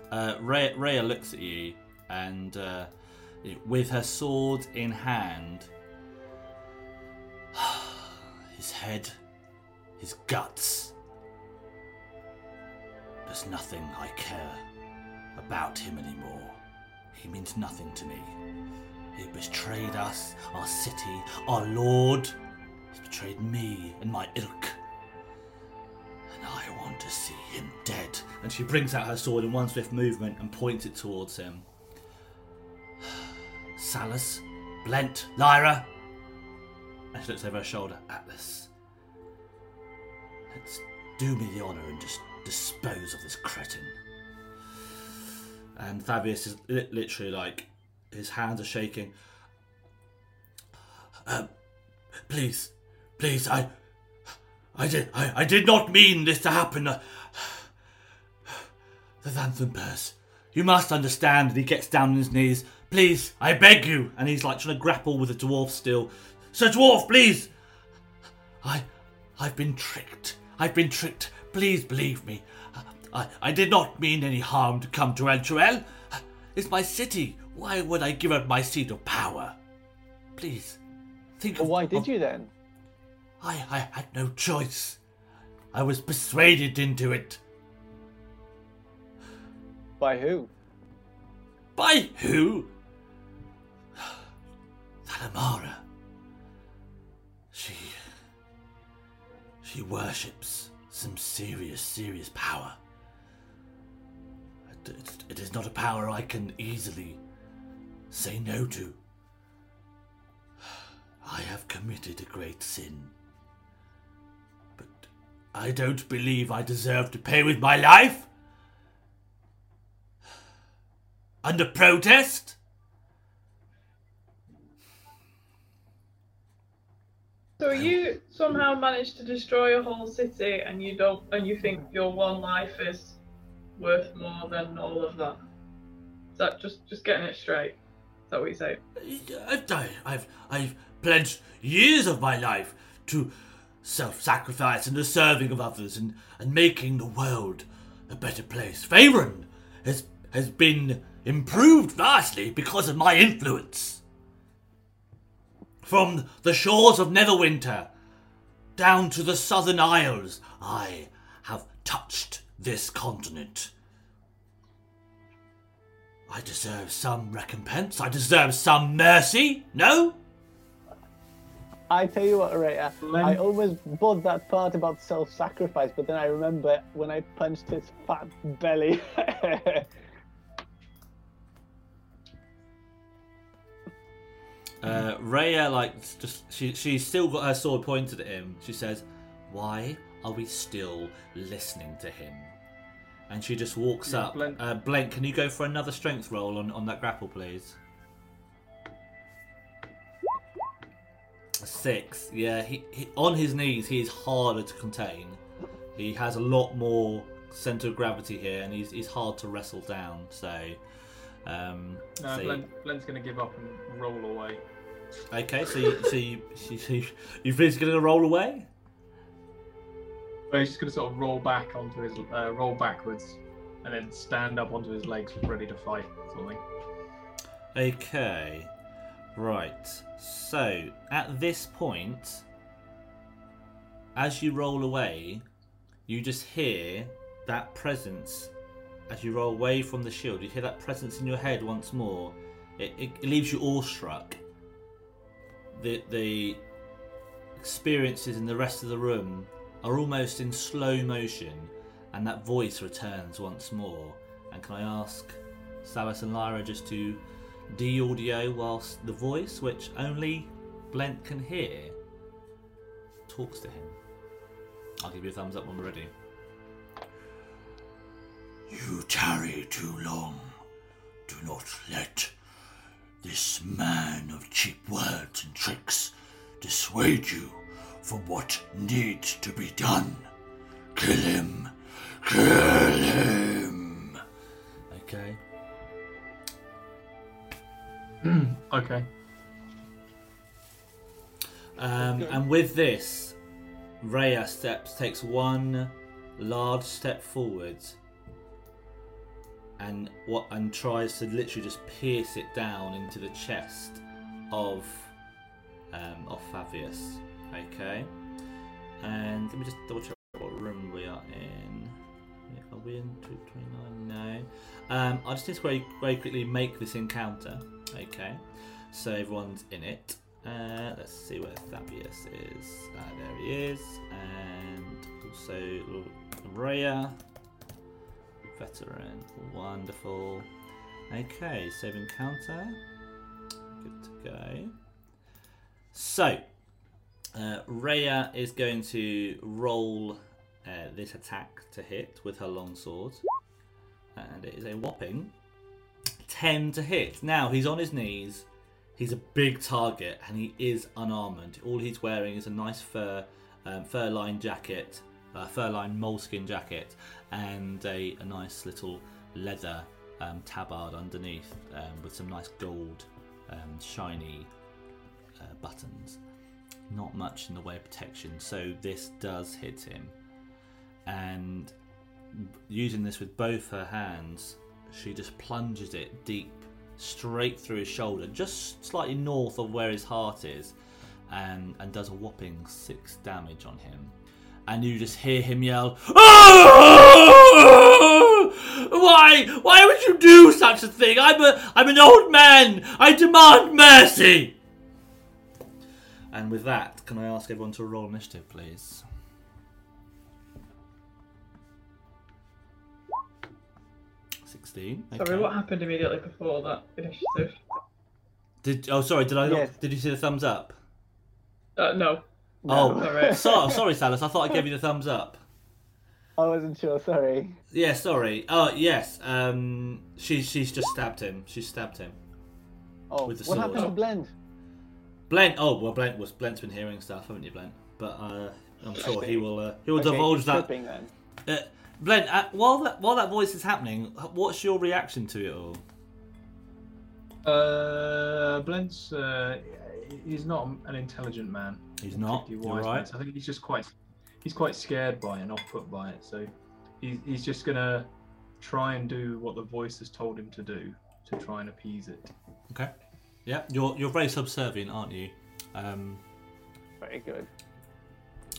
Uh, Rhea, Rhea looks at you and, uh, with her sword in hand, [sighs] his head, his guts. There's nothing I care about him anymore. He means nothing to me. He betrayed us, our city, our lord. Betrayed me and my ilk. And I want to see him dead. And she brings out her sword in one swift movement and points it towards him. [sighs] Salus, Blent, Lyra. And she looks over her shoulder. Atlas. Let's do me the honour and just dispose of this cretin. And Thavius is li- literally like, his hands are shaking. Um, please, please, I, I did, I, I did not mean this to happen. Uh, The Lantern Bears. You must understand. And he gets down on his knees. Please, I beg you. And he's like trying to grapple with the dwarf still. Sir Dwarf, please. I, I've been tricked. I've been tricked. Please believe me. I, I did not mean any harm to come to Elturel. It's my city. Why would I give up my seat of power? Please, think But of why did of- you then? I, I had no choice. I was persuaded into it. By who? By who? Thalamara. She. She worships some serious, serious power. It, it- it is not a power I can easily say no to. I have committed a great sin. I don't believe I deserve to pay with my life. Under protest? So you somehow managed to destroy a whole city, and you don't, and you think your one life is worth more than all of that. Is that just just getting it straight? Is that what you say? I've died. I've I've pledged years of my life to self-sacrifice and the serving of others and, and making the world a better place. Faerun has has been improved vastly because of my influence. From the shores of Neverwinter down to the southern isles, I have touched this continent. I deserve some recompense. I deserve some mercy. No? I tell you what, Rhea, Len- I almost bought that part about self-sacrifice, but then I remember when I punched his fat belly. [laughs] Uh, Rhea, like, just she she's still got her sword pointed at him. She says, "Why are we still listening to him?" And she just walks Yeah, up. Blent- Uh, Blent, can you go for another strength roll on, on that grapple, please? Six. Yeah, he, he on his knees. He is harder to contain. He has a lot more center of gravity here, and he's, he's hard to wrestle down. So, um, No, so- Glenn's going to give up and roll away. okay, so you, so you, [laughs] so you, you basically gonna roll away. But he's just going to sort of roll back onto his, uh, roll backwards, and then stand up onto his legs, ready to fight, of. Okay, right. So at this point, as you roll away, you just hear that presence. As you roll away from the shield, you hear that presence in your head once more. It, it, it leaves you awestruck. The the experiences in the rest of the room are almost in slow motion, and that voice returns once more. And can I ask Salas and Lyra just to de-audio whilst the voice, which only Blent can hear, talks to him. I'll give you a thumbs up when we're ready. You tarry too long. Do not let this man of cheap words and tricks dissuade you from what needs to be done. Kill him. Kill him. Okay. [clears throat] Okay. Um, and with this, Rhea steps takes one large step forwards and what and tries to literally just pierce it down into the chest of um, of Thavius. Okay. And let me just double check what room we are in. Yeah, Are we in 229? No. Um, I just to very, very quickly make this encounter. Okay. So everyone's in it. Uh, let's see where Thavius is. Ah, there he is. And also Rhea. Veteran. Wonderful. Okay, save encounter. Good to go. So, uh, is going to roll uh, this attack to hit with her longsword. And it is a whopping 10 to hit. Now, he's on his knees. He's a big target and he is unarmored. All he's wearing is a nice fur, um, fur lined jacket, uh, fur lined moleskin jacket, and a, a nice little leather um, tabard underneath um, with some nice gold, um, shiny uh, buttons. Not much in the way of protection, so this does hit him. And using this with both her hands, she just plunges it deep, straight through his shoulder, just slightly north of where his heart is, and, and does a whopping six damage on him. And you just hear him yell, "Ah! Why? Why would you do such a thing? I'm a, I'm an old man. I demand mercy." And with that, can I ask everyone to roll initiative, please? Sixteen. Sorry, what happened immediately before that initiative? Did oh sorry, did I not, Yes. did you see the thumbs up? Uh, no. Oh, Sorry. [laughs] so, [laughs] sorry, Salas. I thought I gave you the thumbs up. I wasn't sure. Sorry. Yeah, sorry. Oh yes. Um, she's she's just stabbed him. She stabbed him. Oh, With the what sword. happened to Blend? Blent. Oh well, Blent was Blent's been hearing stuff, haven't you, Blent? But uh, I'm sure he will. Uh, he will Okay, divulge that. tripping then. Uh, Blent, uh, while that while that voice is happening, what's your reaction to it all? Uh, Blent's, uh, he's not an intelligent man. He's not. You're right. I think he's just quite, he's quite scared by it and off-put by it. So he's, he's just gonna try and do what the voice has told him to do to try and appease it. Okay. Yeah, you're you're very subservient, aren't you? Um, Very good.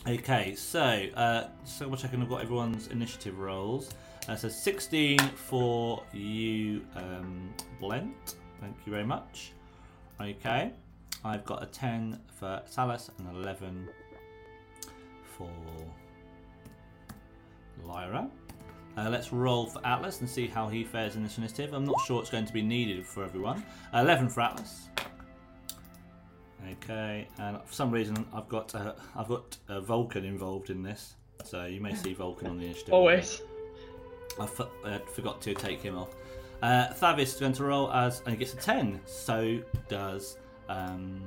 Okay, so uh, so we're checking. I've got everyone's initiative rolls. Uh, so 16 for you, um, Blent. Thank you very much. Okay, I've got a 10 for Salas and 11 for Lyra. Uh, let's roll for Atlas and see how he fares in this initiative. I'm not sure it's going to be needed for everyone. Uh, 11 for Atlas. Okay, and for some reason I've got uh, I've got uh, Vulcan involved in this, so you may see Vulcan on the initiative. Always. I f- I forgot to take him off. Uh, Thavis is going to roll as and he gets a ten. So does um,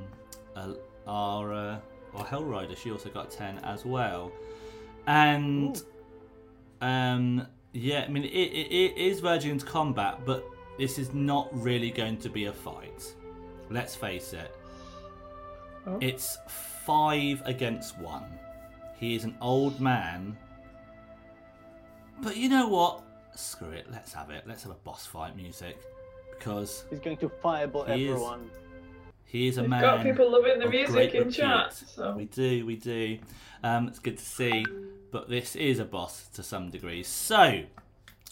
uh, our uh, our Hell Rider. She also got ten as well. And Um, yeah, I mean, it, it, it is verging into combat, but this is not really going to be a fight. Let's face it. Oh. It's five against one. He is an old man. But you know what? Screw it. Let's have it. Let's have a boss fight music. Because He's going to fireball He is- everyone. he is a We've man. got people loving the music great in chat. So We do, we do. Um, it's good to see. But this is a boss to some degree. So,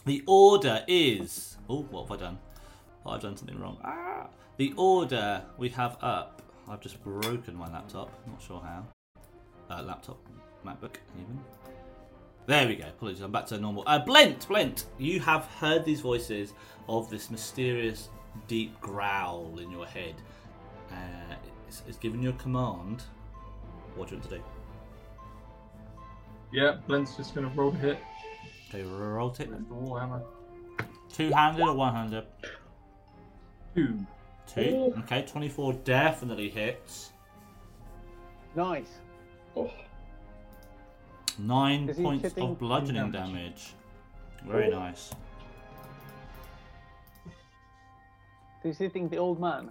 the order is. Oh, what have I done? Oh, I've done something wrong. Ah! The order we have up. I've just broken my laptop. Not sure how. Uh, laptop, MacBook, even. There we go. Apologies, I'm back to normal. Uh, Blent, Blent, you have heard these voices of this mysterious, deep growl in your head. Uh, it's, it's given you a command. What do you want to do? Yeah, Blent's just gonna roll the hit. Okay, roll it. Warhammer. Two handed or one handed? Two. Two. Ooh. Okay, 24 definitely hits. Nice. oh, Nine Is he points hitting of bludgeoning damage? damage. Very Ooh. nice. So he's hitting the old man.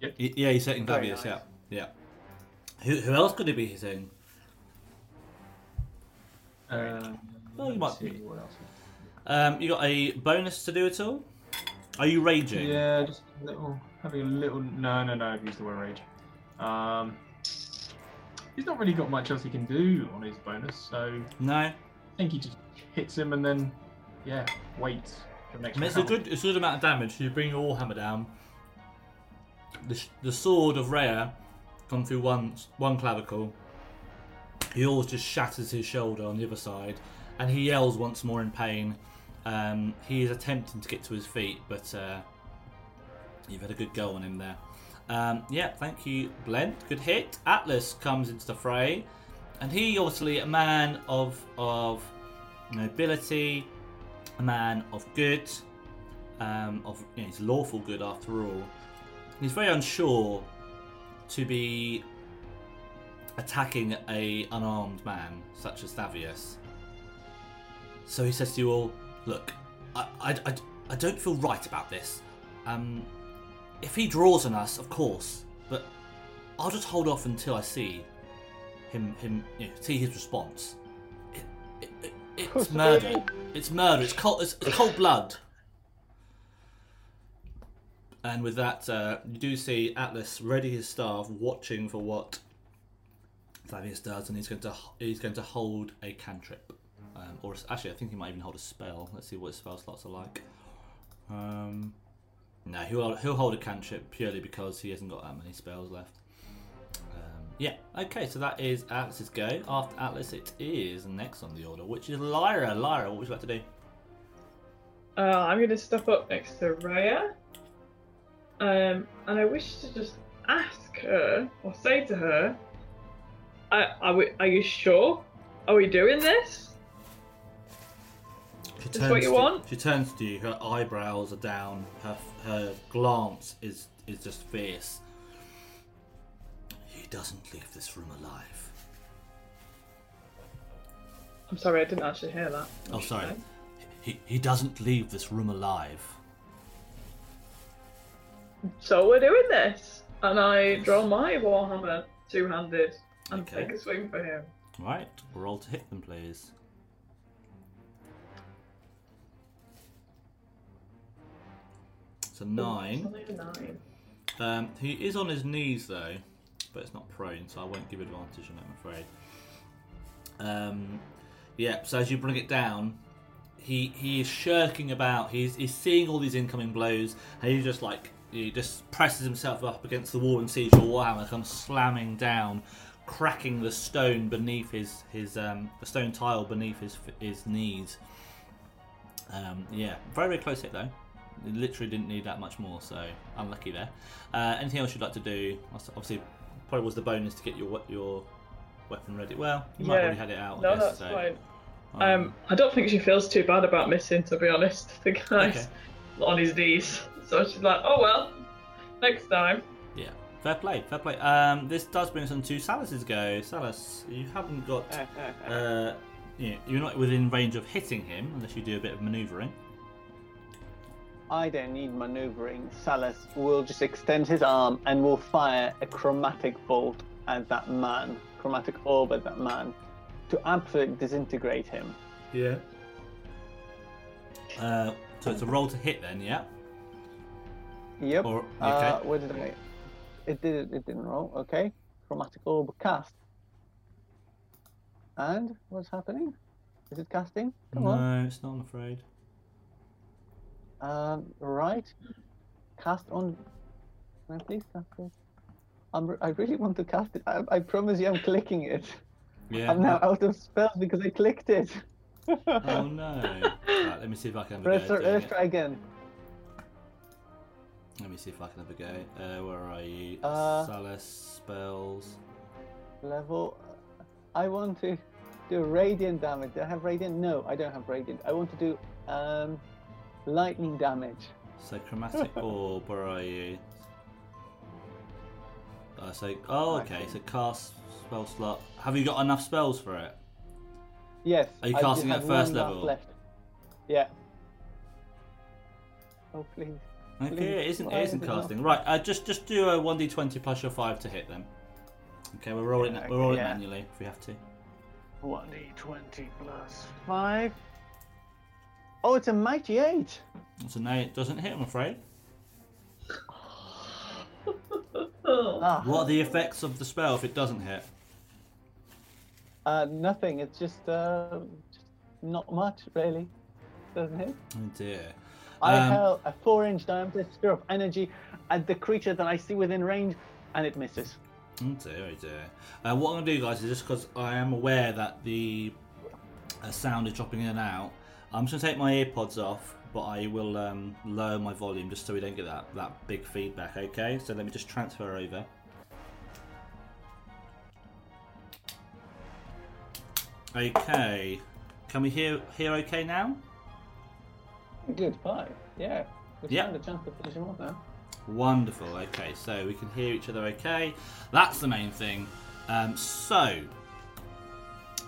Y- yeah, he's hitting Very Thavius, nice. yeah. Yeah. Who, who else could he be hitting? Um, Well, you let's might- see what else. Um, you got a bonus to do at all? Are you raging? Yeah, just a little, having a little. No, no, no. I've used the word rage. Um, he's not really got much else he can do on his bonus, so No. I think he just hits him and then, yeah, waits for the next it's a good, it's a good amount of damage. You bring your hammer down. The, sh- the sword of Rhea gone through one one clavicle. Yours just shatters his shoulder on the other side, and he yells once more in pain. Um, he is attempting to get to his feet, but uh, you've had a good go on him there. Um, yeah, thank you, Blent. Good hit. Atlas comes into the fray, and he obviously a man of of nobility, a man of good, um, of you know, he's lawful good after all. He's very unsure to be attacking a unarmed man such as Thavius. So he says to you all, "Look, I, I, I, I don't feel right about this. Um, if he draws on us, of course, but I'll just hold off until I see him, him, you know, see his response. It, it, it, it's [laughs] murder. It's murder. It's cold. It's, it's cold blood." And with that, uh, you do see Atlas ready his staff, watching for what Thavius does, and he's going to he's going to hold a cantrip, um, or actually, I think he might even hold a spell. Let's see what his spell slots are like. Um, no, he'll he'll hold a cantrip purely because he hasn't got that many spells left. Um, yeah, okay, so that is Atlas's go. After Atlas, it is next on the order, which is Lyra. Lyra, what would you like to do? uh, I'm going to step up next to Raya. Um, and I wish to just ask her or say to her, are, are, we, are you sure? Are we doing this? She Is what you to, want? She turns to you. Her eyebrows are down. Her her glance is is just fierce. He doesn't leave this room alive. I'm sorry, I didn't actually hear that. Oh, sorry. He he doesn't leave this room alive. So we're doing this. And I draw my Warhammer two handed and Okay. take a swing for him. Right, roll to hit them, please. It's a nine. Nine. Um, he is on his knees though, but it's not prone, so I won't give advantage on it, I'm afraid. Um, yeah, so as you bring it down, he he is shirking about. He's he's seeing all these incoming blows, and he just like he just presses himself up against the wall and sees your warhammer come slamming down, cracking the stone beneath his his um, the stone tile beneath his his knees. Um, yeah, very very close hit though. It literally didn't need that much more, so unlucky there. Uh, anything else you'd like to do? Obviously, probably was the bonus to get your your weapon ready. Well, you might Yeah. have already had it out. No, guess, that's so, fine. Um, I don't think she feels too bad about missing, to be honest. [laughs] The guy's Okay. on his knees. So she's like, oh well, next time. Yeah, fair play, fair play. Um, this does bring us on to Salus's go. Salus, you haven't got [laughs] uh, yeah, you're not within range of hitting him unless you do a bit of manoeuvring. I don't need maneuvering. Salas will just extend his arm and will fire a chromatic bolt at that man, chromatic orb at that man, to absolutely disintegrate him. Yeah. Uh, so it's a roll to hit then, yeah. Yep. Or okay. Uh, where did I? It did. It didn't roll. Okay. Chromatic orb cast. And what's happening? Is it casting? Come on. no, on. it's not. I'm afraid. Um, right. Cast on. Can I please cast it? I'm, I really want to cast it. I, I promise you, I'm clicking it. Yeah. I'm now out of spells because I clicked it. Oh [laughs] no. right, let me see if I can have a go. doing try again. Let me see if I can have a go. Uh, where are you? Uh, Salus spells. Level. I want to do radiant damage. Do I have radiant? No, I don't have radiant. I want to do um, lightning damage. So chromatic [laughs] orb. Where are you? Uh, so oh okay. So cast spell slot. Have you got enough spells for it? Yes. Are you I casting at first level? Left. Yeah. Oh please. Okay, Please, it isn't. why It isn't is it not? casting. Right. Uh, just just do a one d twenty plus your five to hit them. Okay, we're rolling. Yeah, we're rolling yeah. manually if we have to. One d twenty plus five. Oh, it's a mighty eight. So no, it doesn't hit. I'm afraid. [laughs] Ah, What are the effects of the spell if it doesn't hit? uh, nothing. It's just uh, just not much really. Doesn't hit. Oh dear. I Um, hurl a four-inch diameter sphere of energy at the creature that I see within range, and it misses. Oh dear, oh dear. Uh, what I'm going to do, guys, is just because I am aware that the uh, sound is dropping in and out, I'm just going to take my earpods off, but I will um, lower my volume just so we don't get that, that big feedback, okay? So let me just transfer over. Okay. Can we hear hear okay now? Good five. Yeah. We a chance to finish him off now. Wonderful. Okay, so we can hear each other okay. That's the main thing. Um, so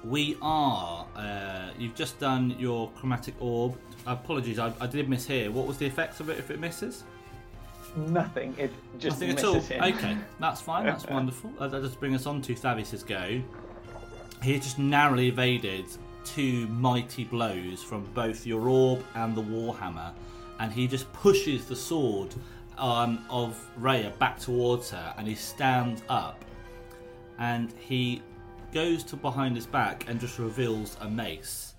we are. Uh, you've just done your chromatic orb. Apologies, I, I did miss here. What was the effects of it if it misses? Nothing. It just Nothing at all. him. Okay, that's fine. That's [laughs] wonderful. Uh, that does bring us on to Thavis' go. He just narrowly evaded two mighty blows from both your orb and the warhammer, and he just pushes the sword um, of Rhea back towards her, and he stands up, and he goes to behind his back and just reveals a mace.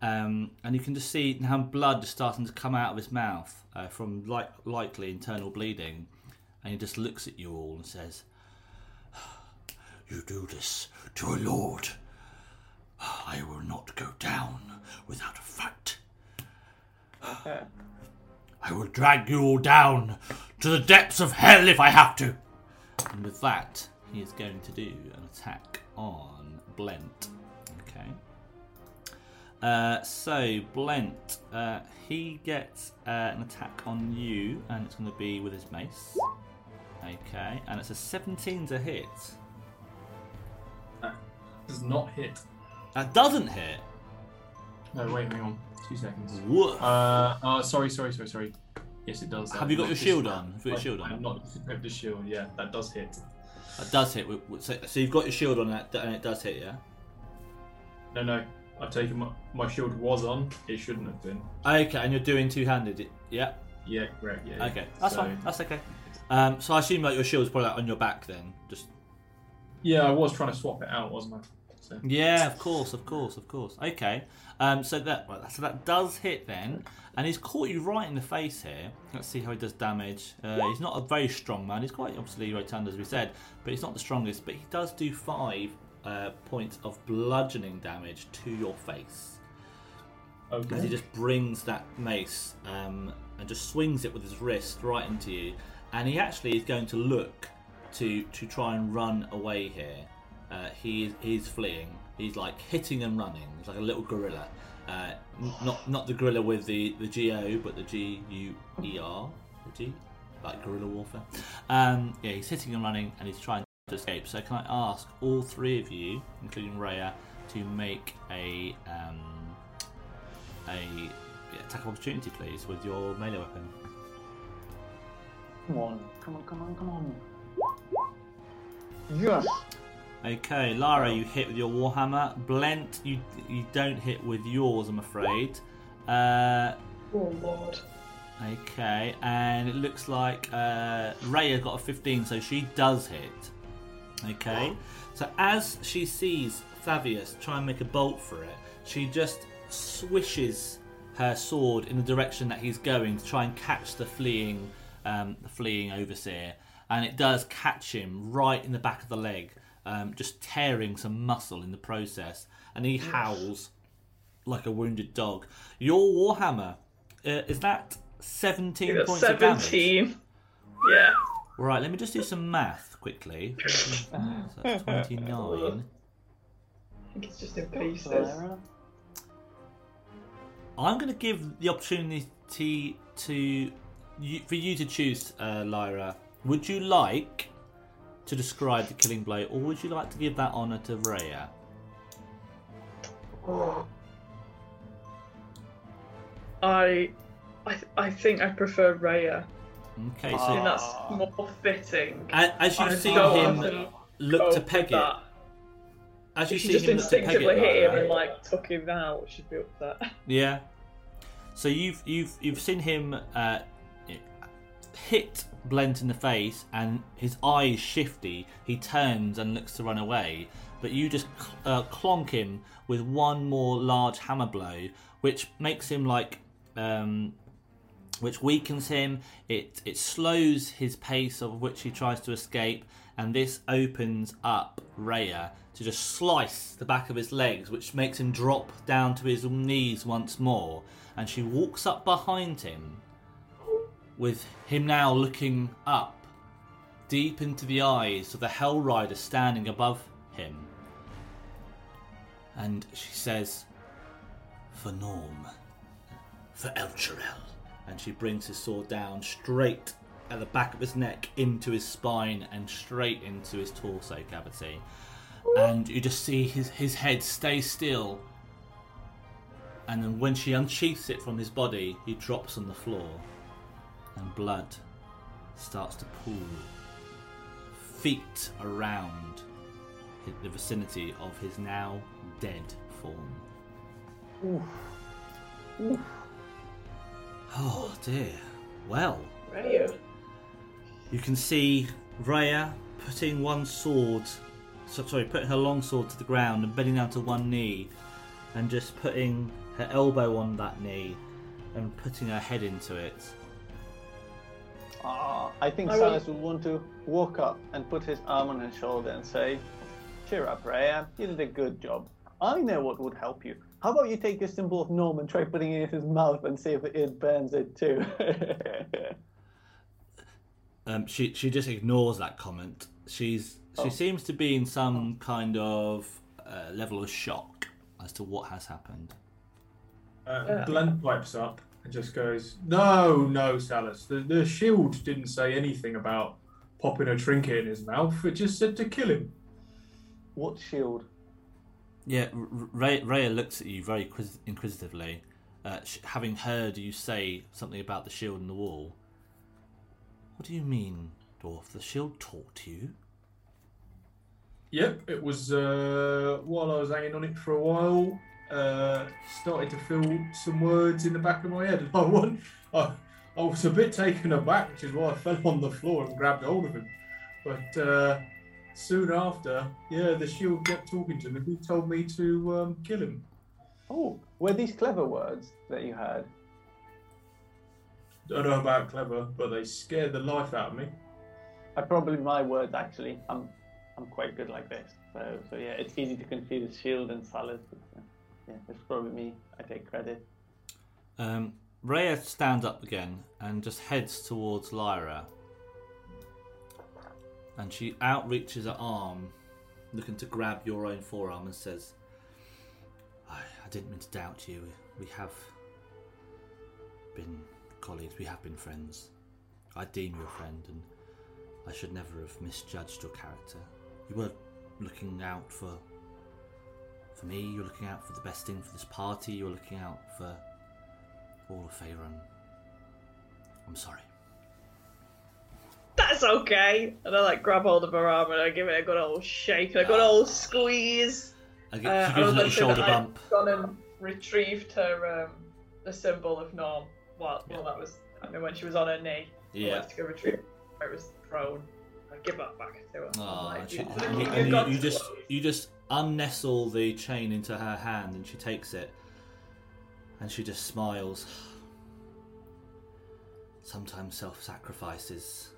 Um, and you can just see now blood is starting to come out of his mouth uh, from like, likely internal bleeding. And he just looks at you all and says, [sighs] You do this to a lord. I will not go down without a fight. I will drag you all down to the depths of hell if I have to. and with that, he is going to do an attack on Blent. Okay. Uh, so, Blent, uh, he gets uh, an attack on you, and it's going to be with his mace. Okay, and it's a 17 to hit. That Does not hit. That doesn't hit. No, wait, hang on. Two seconds. Woof. Uh, oh, sorry, sorry, sorry, sorry. Yes, it does. Have you got your shield on? Have you got your shield on? I'm not equipped the shield. Yeah, that does hit. That does hit. with- with- So, so you've got your shield on, that, and it does hit, yeah? No, no. I've taken my, my shield was on. It shouldn't have been. Okay, and you're doing two handed, yeah? Yeah, correct. Yeah. Okay, that's So- fine. That's okay. Um, so I assume like your shield's probably like, on your back then. Just Yeah, I was trying to swap it out, wasn't I? So, yeah, of course, of course, of course. Okay. Um, so that so that does hit then, and he's caught you right in the face here. Let's see how he does damage. Uh, he's not a very strong man. He's quite obviously rotund as we said, but he's not the strongest. But he does do five uh, points of bludgeoning damage to your face. as he just brings that mace um, and just swings it with his wrist right into you. And he actually is going to look to to try and run away here. Uh, he is he's fleeing. He's like hitting and running. He's like a little gorilla. Uh, not not the gorilla with the the G O, but the G U E R, the G, like guerrilla warfare. Um, yeah, he's hitting and running, and he's trying to escape. So can I ask all three of you, including Raya, to make a um, a attack of opportunity, please, with your melee weapon. Come on, come on, come on, come on. Yes. Okay, Lara, you hit with your warhammer. Blent, you you don't hit with yours, I'm afraid. Uh, Oh lord. okay, and it looks like uh, Raya got a 15, so she does hit. Okay, so as she sees Thavius try and make a bolt for it, she just swishes her sword in the direction that he's going to try and catch the fleeing, um, the fleeing overseer, and it does catch him right in the back of the leg, um, just tearing some muscle in the process, and he howls like a wounded dog. Your warhammer uh, is that seventeen points of damage? 17. Yeah. Right, let me just do some math quickly. [laughs] so that's 29. I think it's just in pieces. I'm going to give the opportunity to you, for you to choose, uh, Lyra. Would you like to describe the killing blow, or would you like to give that honour to Rhea? I, I, th- I think I prefer Raya. Okay, I so think that's Ah. more fitting. a- as you've I'd seen go him with and look to with peg it, that. as you If she see just him look to peg instinctively it, hit him Lyra, and like took him out, she'd be upset. [laughs] Yeah. So you've you've you've seen him uh, hit Blent in the face, and his eyes shifty. He turns and looks to run away, but you just uh, clonk him with one more large hammer blow, which makes him like. Um, which weakens him. It it slows his pace of which he tries to escape, and this opens up Raya to just slice the back of his legs, which makes him drop down to his knees once more. And she walks up behind him, with him now looking up, deep into the eyes of the Hell Rider standing above him. And she says, "For Norm, for Elturel." and she brings his sword down straight at the back of his neck into his spine and straight into his torso cavity. And you just see his, his head stay still. And then when she unsheaths it from his body, he drops on the floor. And blood starts to pool feet around the vicinity of his now dead form. Oh dear. Well, Raya. you can see Raya putting one sword, so, sorry, putting her long sword to the ground and bending down to one knee, and just putting her elbow on that knee and putting her head into it. Ah, I think I Silas would want to walk up and put his arm on her shoulder and say, Cheer up, Raya. You did a good job. I know what would help you. How about you take this symbol of Norm and try putting it in his mouth and see if it burns it too? [laughs] Um, she she just ignores that comment. She's she Oh. seems to be in some kind of uh, level of shock as to what has happened. Uh, Yeah. Blent pipes up and just goes, "No, no, Salus. The, the shield didn't say anything about popping a trinket in his mouth. It just said to kill him." what shield? Yeah, R- R- Ray, Rhea looks at you very quiz- inquisitively, uh, sh- having heard you say something about the shield in the wall. What do you mean, dwarf? The shield talked to you? Yep, it was uh, while I was hanging on it for a while. Uh, started to feel some words in the back of my head. [laughs] I, I, I was a bit taken aback, which is why I fell on the floor and grabbed hold of him. But uh, soon after, yeah, the shield kept talking to me. He told me to um, kill him. Oh, were these clever words that you heard? Don't know about clever, but they scared the life out of me. I probably my words actually. I'm I'm quite good like this. So so yeah, it's easy to confuse shield and salad. But, uh, yeah, it's probably me. I take credit. Um, stands up again and just heads towards Lyra. And she outreaches her arm, looking to grab your own forearm, and says, I, I didn't mean to doubt you. We have been colleagues, we have been friends. I deem you a friend, and I should never have misjudged your character. You were looking out for for me, you're looking out for the best thing for this party, you're looking out for all of Faerun. I'm sorry. That's okay. And I like grab hold of her arm and I give it a good old shake and a good old squeeze. I gi- Uh, she I gives a little shoulder bump. Gone and retrieved her um, the symbol of Norm. Well, well, that was I mean when she was on her knee. I Yeah. went to go retrieve it was thrown. I give that back to her. Aw, like, she- "You- and you- you, you and you- you just you just unnestle the chain into her hand and she takes it and she just smiles. [sighs] Sometimes self-sacrifice is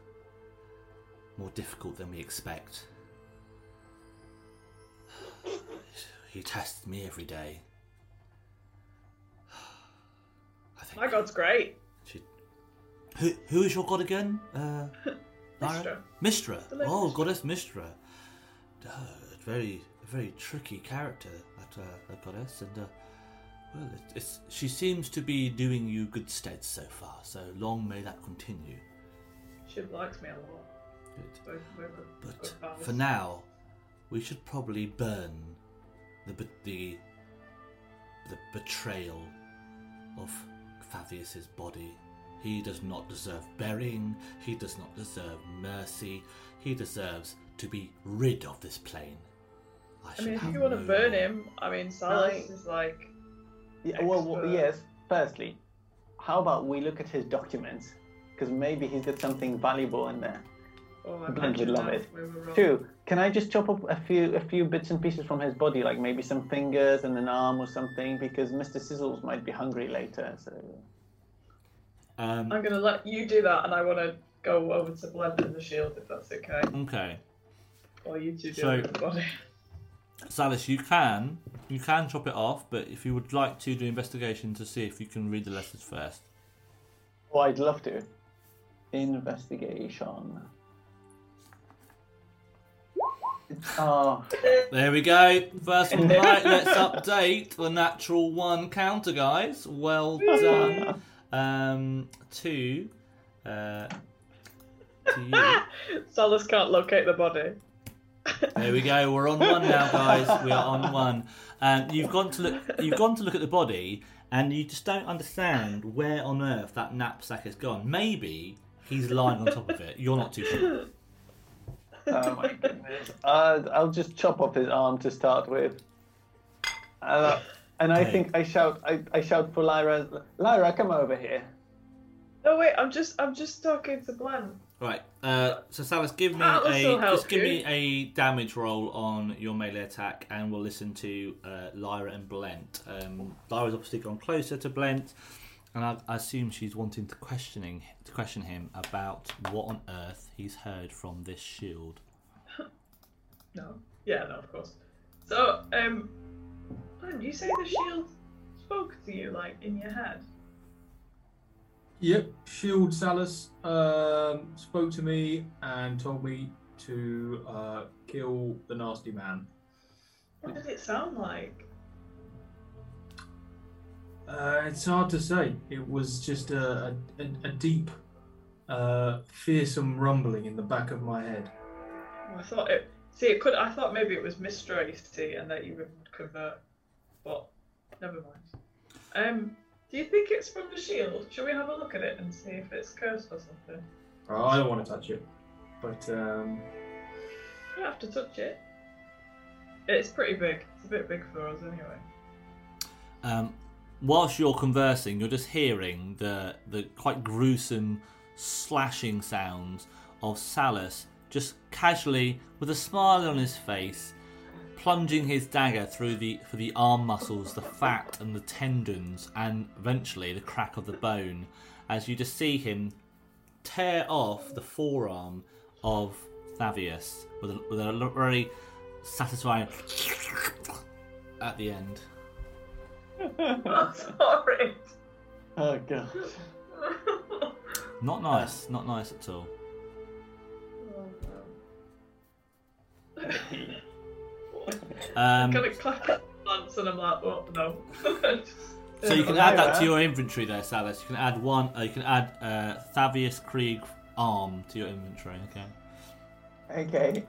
more difficult than we expect. [sighs] He tests me every day. [sighs] I think. My God's great. She... Who, who is your god again? Uh, [laughs] Lara? Mystra. Oh, Mystra. goddess Mystra. Uh, very, a very tricky character, that, uh, that goddess, and uh, well, it, it's she seems to be doing you good stead so far. So long may that continue. She likes me a lot. Good. We're, we're But for now, we should probably burn the the the betrayal of Thavius's body. He does not deserve burying. He does not deserve mercy. He deserves to be rid of this plane. I, I mean, if you want to burn him, I mean, Salus Right. is like, Yeah, well, well, yes. Firstly, how about we look at his documents? Because maybe he's got something valuable in there. oh, I would love it. we were wrong. Two, can I just chop up a few a few bits and pieces from his body, like maybe some fingers and an arm or something, because Mr. Sizzles might be hungry later. So Um, I'm gonna let you do that, and I want to go over to Blent in the shield if that's okay. okay, While you two do So- it with the body. Salus, you can you can chop it off, but if you would like to do investigation to see if you can read the letters first. oh, I'd love to. Investigation. Oh, There we go. First one right. Let's update the natural one counter, guys. Well done. Um, two. Uh, to you. [laughs] Salus can't locate the body. There we go. We're on one now, guys. We are on one. Um, you've gone to look. You've gone to look at the body, and you just don't understand where on earth that knapsack has gone. Maybe he's lying on top of it. You're not too sure. oh my goodness. Uh, I'll just chop off his arm to start with. Uh, and I Okay. think I shout. I, I shout for Lyra. Lyra, come over here. No wait, I'm just I'm just talking to Glenn. Right. Uh, so Salus, give me That'll a just give you. me a damage roll on your melee attack, and we'll listen to uh, Lyra and Blent. Um, Lyra's obviously gone closer to Blent, and I, I assume she's wanting to questioning to question him about what on earth he's heard from this shield. No. Yeah, no, of course. So, um, you say the shield spoke to you like in your head. Yep, Shield Salus um, spoke to me and told me to uh, kill the nasty man. What did it sound like? Uh, it's hard to say. It was just a, a, a deep, uh, fearsome rumbling in the back of my head. I thought it. See, it could. I thought maybe it was Mystra, you see, and that you would convert. But never mind. Um, do you think it's from the shield? Shall we have a look at it and see if it's cursed or something? Oh, I don't want to touch it, but um, You don't have to touch it. It's pretty big. It's a bit big for us anyway. Um, whilst you're conversing, you're just hearing the the quite gruesome slashing sounds of Salus just casually, with a smile on his face, plunging his dagger through the for the arm muscles, the fat and the tendons, and eventually the crack of the bone, as you just see him tear off the forearm of Thavius with a, with a very satisfying at the end. I'm [laughs] sorry. Oh god. Not nice, not nice at all. Oh, [laughs] Um, Can it clap it once and I'm like, oh no. [laughs] so you can add that to your inventory there, Salus. You can add one. Uh, you can add uh, Thavius Kreeg arm to your inventory. Okay. Okay.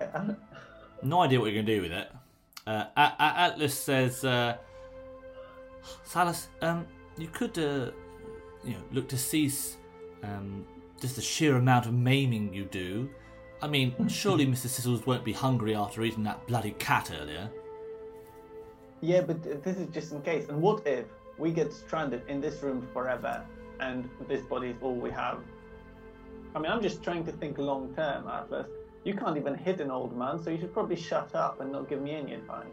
No idea what you're gonna do with it. uh, A- A- Atlas says, uh, Salus, um, you could, uh, you know, look to cease um, just the sheer amount of maiming you do. I mean, surely Mr. Sizzles won't be hungry after eating that bloody cat earlier. Yeah, but this is just in case. And what if we get stranded in this room forever and this body is all we have? I mean, I'm just trying to think long term, Atlas. You can't even hit an old man, so you should probably shut up and not give me any advice.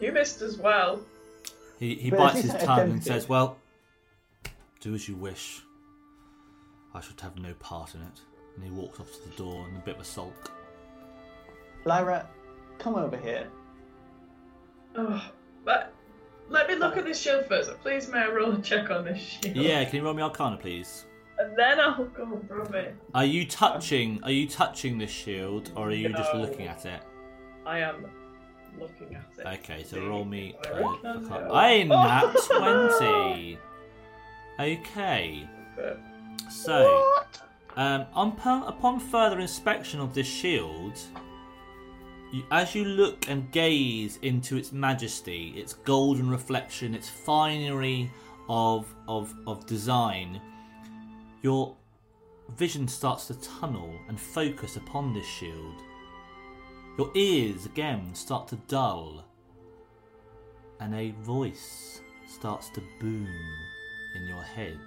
You missed as well. He, he [laughs] But bites his tongue and says, Well, do as you wish. I should have no part in it. And he walks off to the door in a bit of a sulk. Lyra, come over here. Oh, but let me look at this shield first. Please, may I roll a check on this shield? Yeah, can you roll me Arcana, please? And then I'll go from it. Are you touching? Are you touching this shield, or are you just looking at it? I am looking at it. Okay, so roll me. I Uh, reckon Arcana. no. Nat [laughs] twenty. Okay, But so um, upon, upon further inspection of this shield, you, as you look and gaze into its majesty, its golden reflection, its finery of of of design, your vision starts to tunnel and focus upon this shield. Your ears again start to dull, and a voice starts to boom in your head.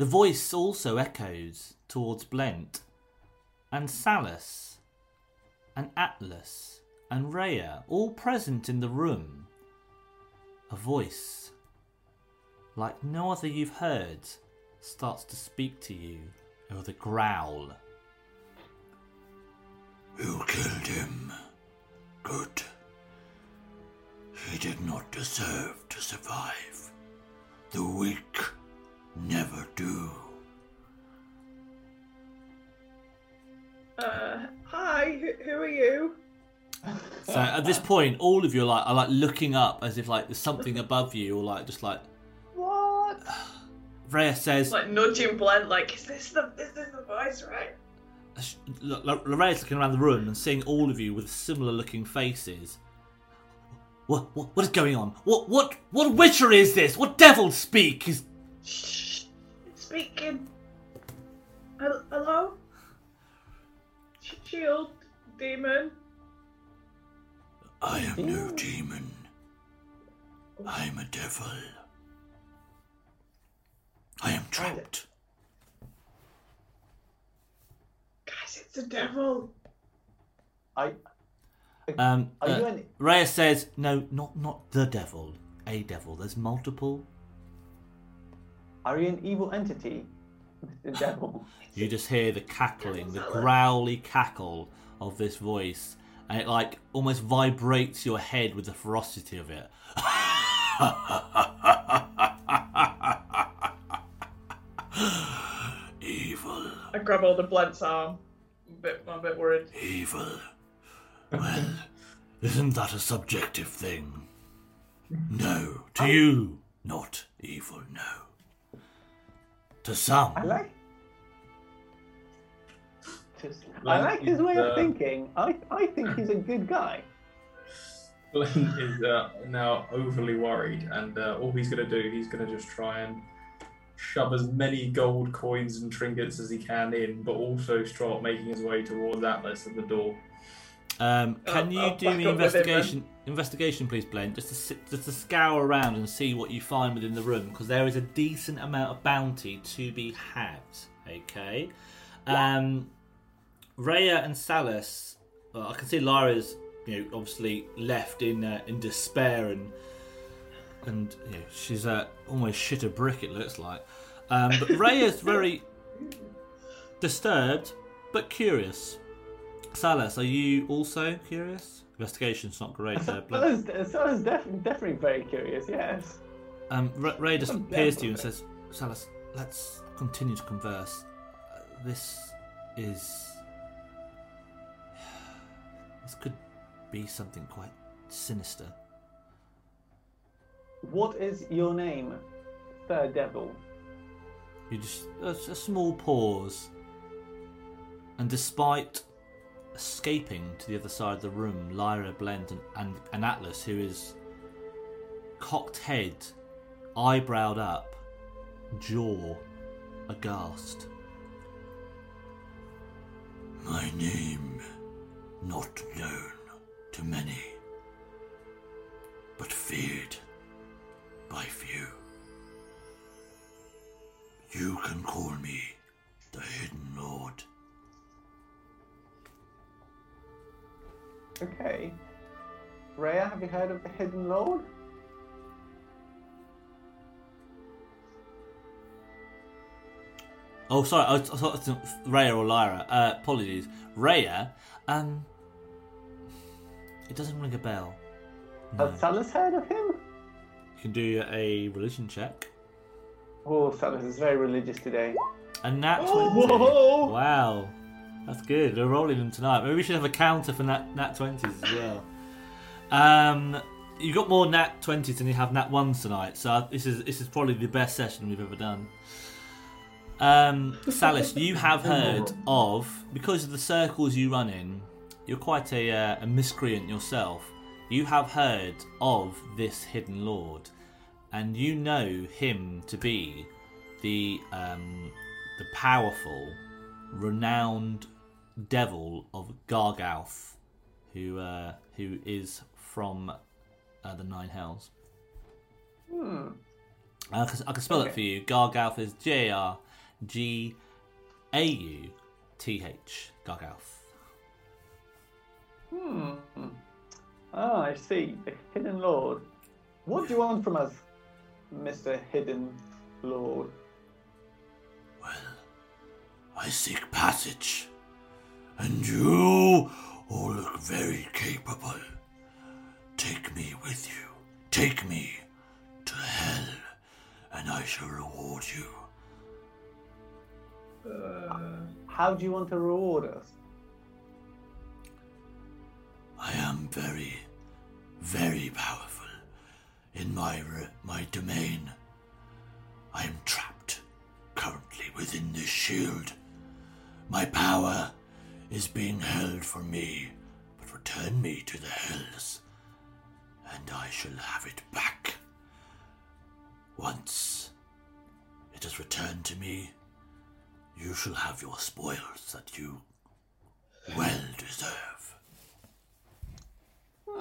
The voice also echoes towards Blent, and Salus, and Atlas, and Rhea, all present in the room. A voice, like no other you've heard, starts to speak to you oh, with a growl. You killed him. Good. He did not deserve to survive. The weak never do. uh, hi, who, who are you? So at this point, all of you are like are like looking up as if like there's something above you, or like just like What? Rhea says. Like nudging Blent, like, is this the is this the voice, right? L- L- Lorraine's looking around the room and seeing all of you with similar looking faces. What, what, what is going on? What, what, what witchery is this? What devil speak is? Shh, speaking. Hello, Sh- shield demon. I am no demon. I am a devil. I am trapped. Guys, it's the devil. I. Um, Are you uh, an? Rhea says, "No, not not the devil. A devil. There's multiple. Are you an evil entity, Mr. Devil? You just hear the cackling, the growly cackle of this voice, and it like almost vibrates your head with the ferocity of it. Evil, I grab hold of Blent's arm. I'm a bit, I'm a bit worried. evil. Well, isn't that a subjective thing? No, to you, not evil, no. To some, I like. Just, I Like, like his way uh, of thinking. I, I think he's a good guy. [laughs] Glenn is uh, now overly worried, and uh, all he's going to do, he's going to just try and shove as many gold coins and trinkets as he can in, but also start making his way towards Atlas at the door. Um, can I'll- you I'll do back me him investigation? Investigation, please, Blaine. Just to sit, just to scour around and see what you find within the room, because there is a decent amount of bounty to be had. Okay. Um, Rhea and Salus. Well, I can see Lyra's, you know, obviously left in uh, in despair and and you know, she's uh, almost shit a brick. It looks like. Um, but Rhea's [laughs] very disturbed but curious. Salus, are you also curious? Investigation's not great there. Someone's, someone's definitely, definitely very curious, yes. Um, R- Ray just I'm appears to you and says, Salus, let's continue to converse. Uh, this is. [sighs] This could be something quite sinister. What is your name, Sir Devil? You just. A, a small pause. And despite escaping to the other side of the room, Lyra, Blent, and, and, and Atlas, who is cocked head, eyebrowed up, jaw aghast. My name not known to many, but feared by few. You can call me the Hidden Lord. Okay. Rhea, have you heard of the Hidden Lord? Oh, sorry, I thought it was Rhea or Lyra. Uh, apologies. Rhea, um, it doesn't ring a bell. No. Has Salus heard of him? You can do a religion check. Oh, Salus is very religious today. A nat 20. Whoa! Wow. That's good. We're rolling them tonight. Maybe we should have a counter for nat, nat 20s as well. Um, you got more nat 20s than you have nat 1s tonight, so this is this is probably the best session we've ever done. Um, Salus, you have heard of, because of the circles you run in, you're quite a, uh, a miscreant yourself. You have heard of this hidden lord, and you know him to be the um, the powerful, renowned devil of Gargauth, who uh, who is from uh, the Nine Hells. Hmm. I can, I can spell it for you. Gargauth is J R G A U T H. Gargauth. Hmm. Ah, I see. The Hidden Lord. What do you want from us, Mr. Hidden Lord? Well, I seek passage, and you all look very capable. Take me with you. Take me to hell, and I shall reward you. Uh, How do you want to reward us? I am very, very powerful in my my domain. I am trapped currently within this shield. My power is being held for me, but return me to the hells, and I shall have it back. Once it is returned to me, you shall have your spoils that you well deserve.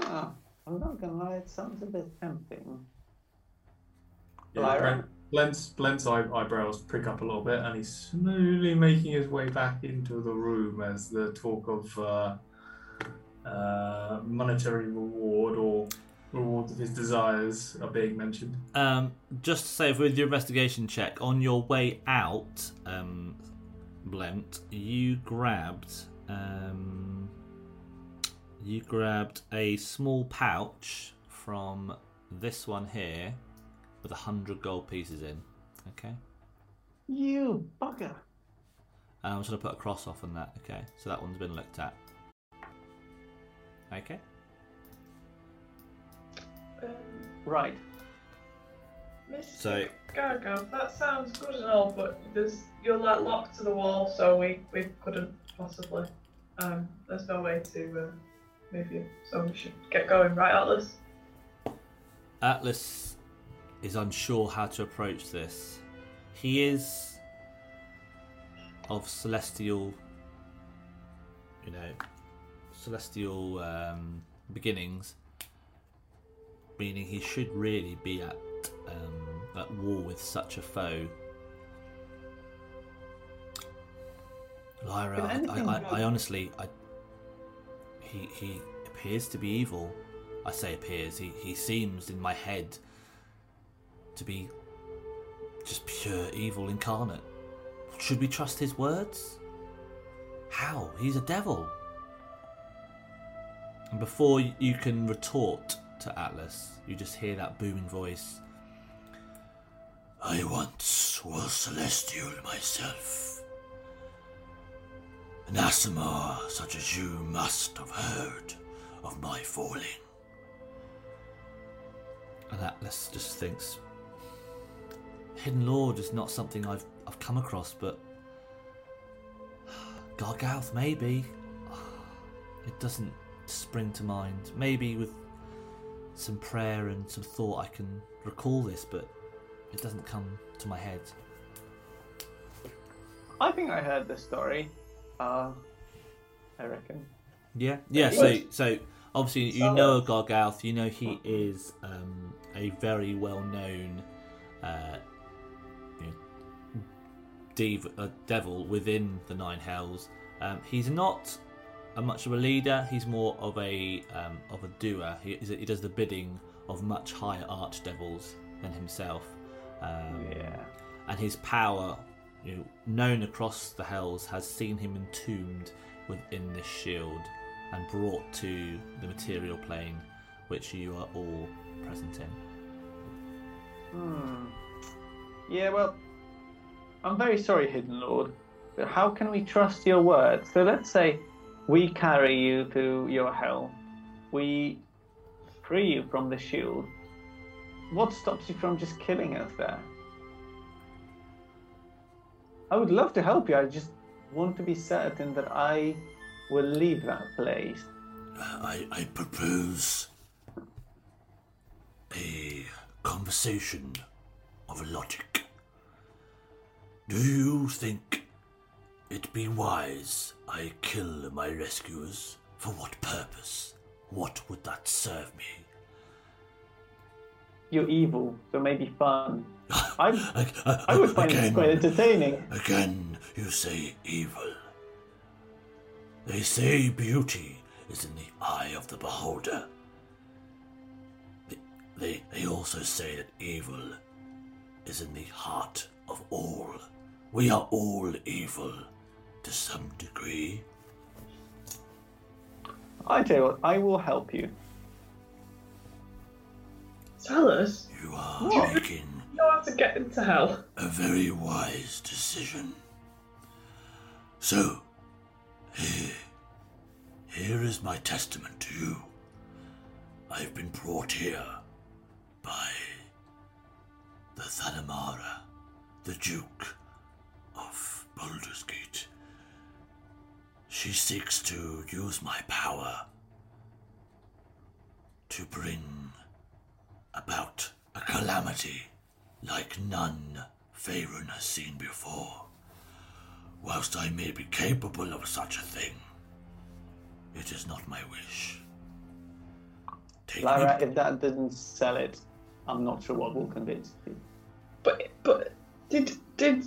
Ah, I'm not gonna lie, it sounds a bit tempting. Yeah, Lyra? Blent's, Blent's eyebrows prick up a little bit, and he's slowly making his way back into the room as the talk of uh, uh, monetary reward or reward of his desires are being mentioned. Um, just to say, with your investigation check, on your way out, um, Blent, you grabbed um, you grabbed a small pouch from this one here with a hundred gold pieces in. Okay, You bugger! Um, I'm just gonna put a cross off on that. Okay, so that one's been looked at. Okay. um, Right. Miss So Gargo, that sounds good and all, but there's you're like locked to the wall, so we, we couldn't possibly. Um, there's no way to uh, move you, so we should get going, right, Atlas? Atlas is unsure how to approach this. He is of celestial, you know, celestial um, beginnings, meaning he should really be at um, at war with such a foe. Lyra, I, I, I, I honestly, I, he he appears to be evil. I say appears. He he seems in my head to be just pure evil incarnate. Should we trust his words? How? He's a devil. And before you can retort to Atlas, you just hear that booming voice. I once was celestial myself. An Aasimar such as you must have heard of my falling. And Atlas just thinks, Hidden Lord is not something I've I've come across, but [sighs] Gargauth maybe. [sighs] it doesn't spring to mind. Maybe with some prayer and some thought, I can recall this, but it doesn't come to my head. I think I heard this story. Uh, I reckon. Yeah, yeah. So, so obviously you know Gargauth. You know he is um, a very well-known uh, dev- uh, devil within the Nine Hells. Um, he's not a much of a leader. He's more of a um, of a doer. He, he does the bidding of much higher arch devils than himself. Um, Yeah. and his power, you know, known across the hells, has seen him entombed within this shield and brought to the material plane, which you are all present in. Hmm. Yeah, well, I'm very sorry, Hidden Lord, but how can we trust your word? So let's say we carry you to your hell, we free you from the shield. What stops you from just killing us there? I would love to help you. I just want to be certain that I will leave that place. I, I propose a conversation of logic. Do you think it be wise I kill my rescuers? For what purpose? What would that serve me? You're evil, so maybe fun. [laughs] I, I, I, would find it again, quite entertaining. Again, you say evil. They say beauty is in the eye of the beholder. They, they, they also say that evil is in the heart of all. We are all evil to some degree. I tell you what, I will help you. Salus, You are What? making you know how to get into hell. a very wise decision. So, here, here is my testament to you. I've been brought here by the Thalamra, the Duke of Baldur's Gate. She seeks to use my power to bring about a calamity like none Faerun has seen before. Whilst I may be capable of such a thing, it is not my wish. Take Lara, me, if that doesn't sell it, I'm not sure what will convince you. But but did did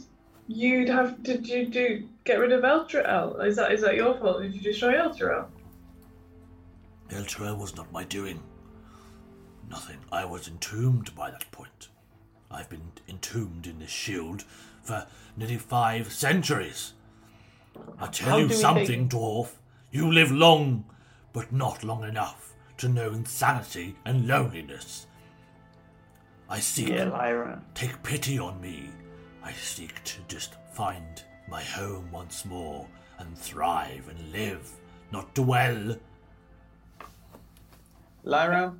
you have did you do get rid of Elturel? Oh, is that is that your fault? Did you destroy Eltrael? Elturel was not my doing. Nothing. I was entombed by that point. I've been entombed in this shield for nearly five centuries. I tell How you something, take- dwarf. You live long, but not long enough to know insanity and loneliness. I seek Yeah, Lyra. Take pity on me. I seek to just find my home once more and thrive and live, not dwell. Lyra,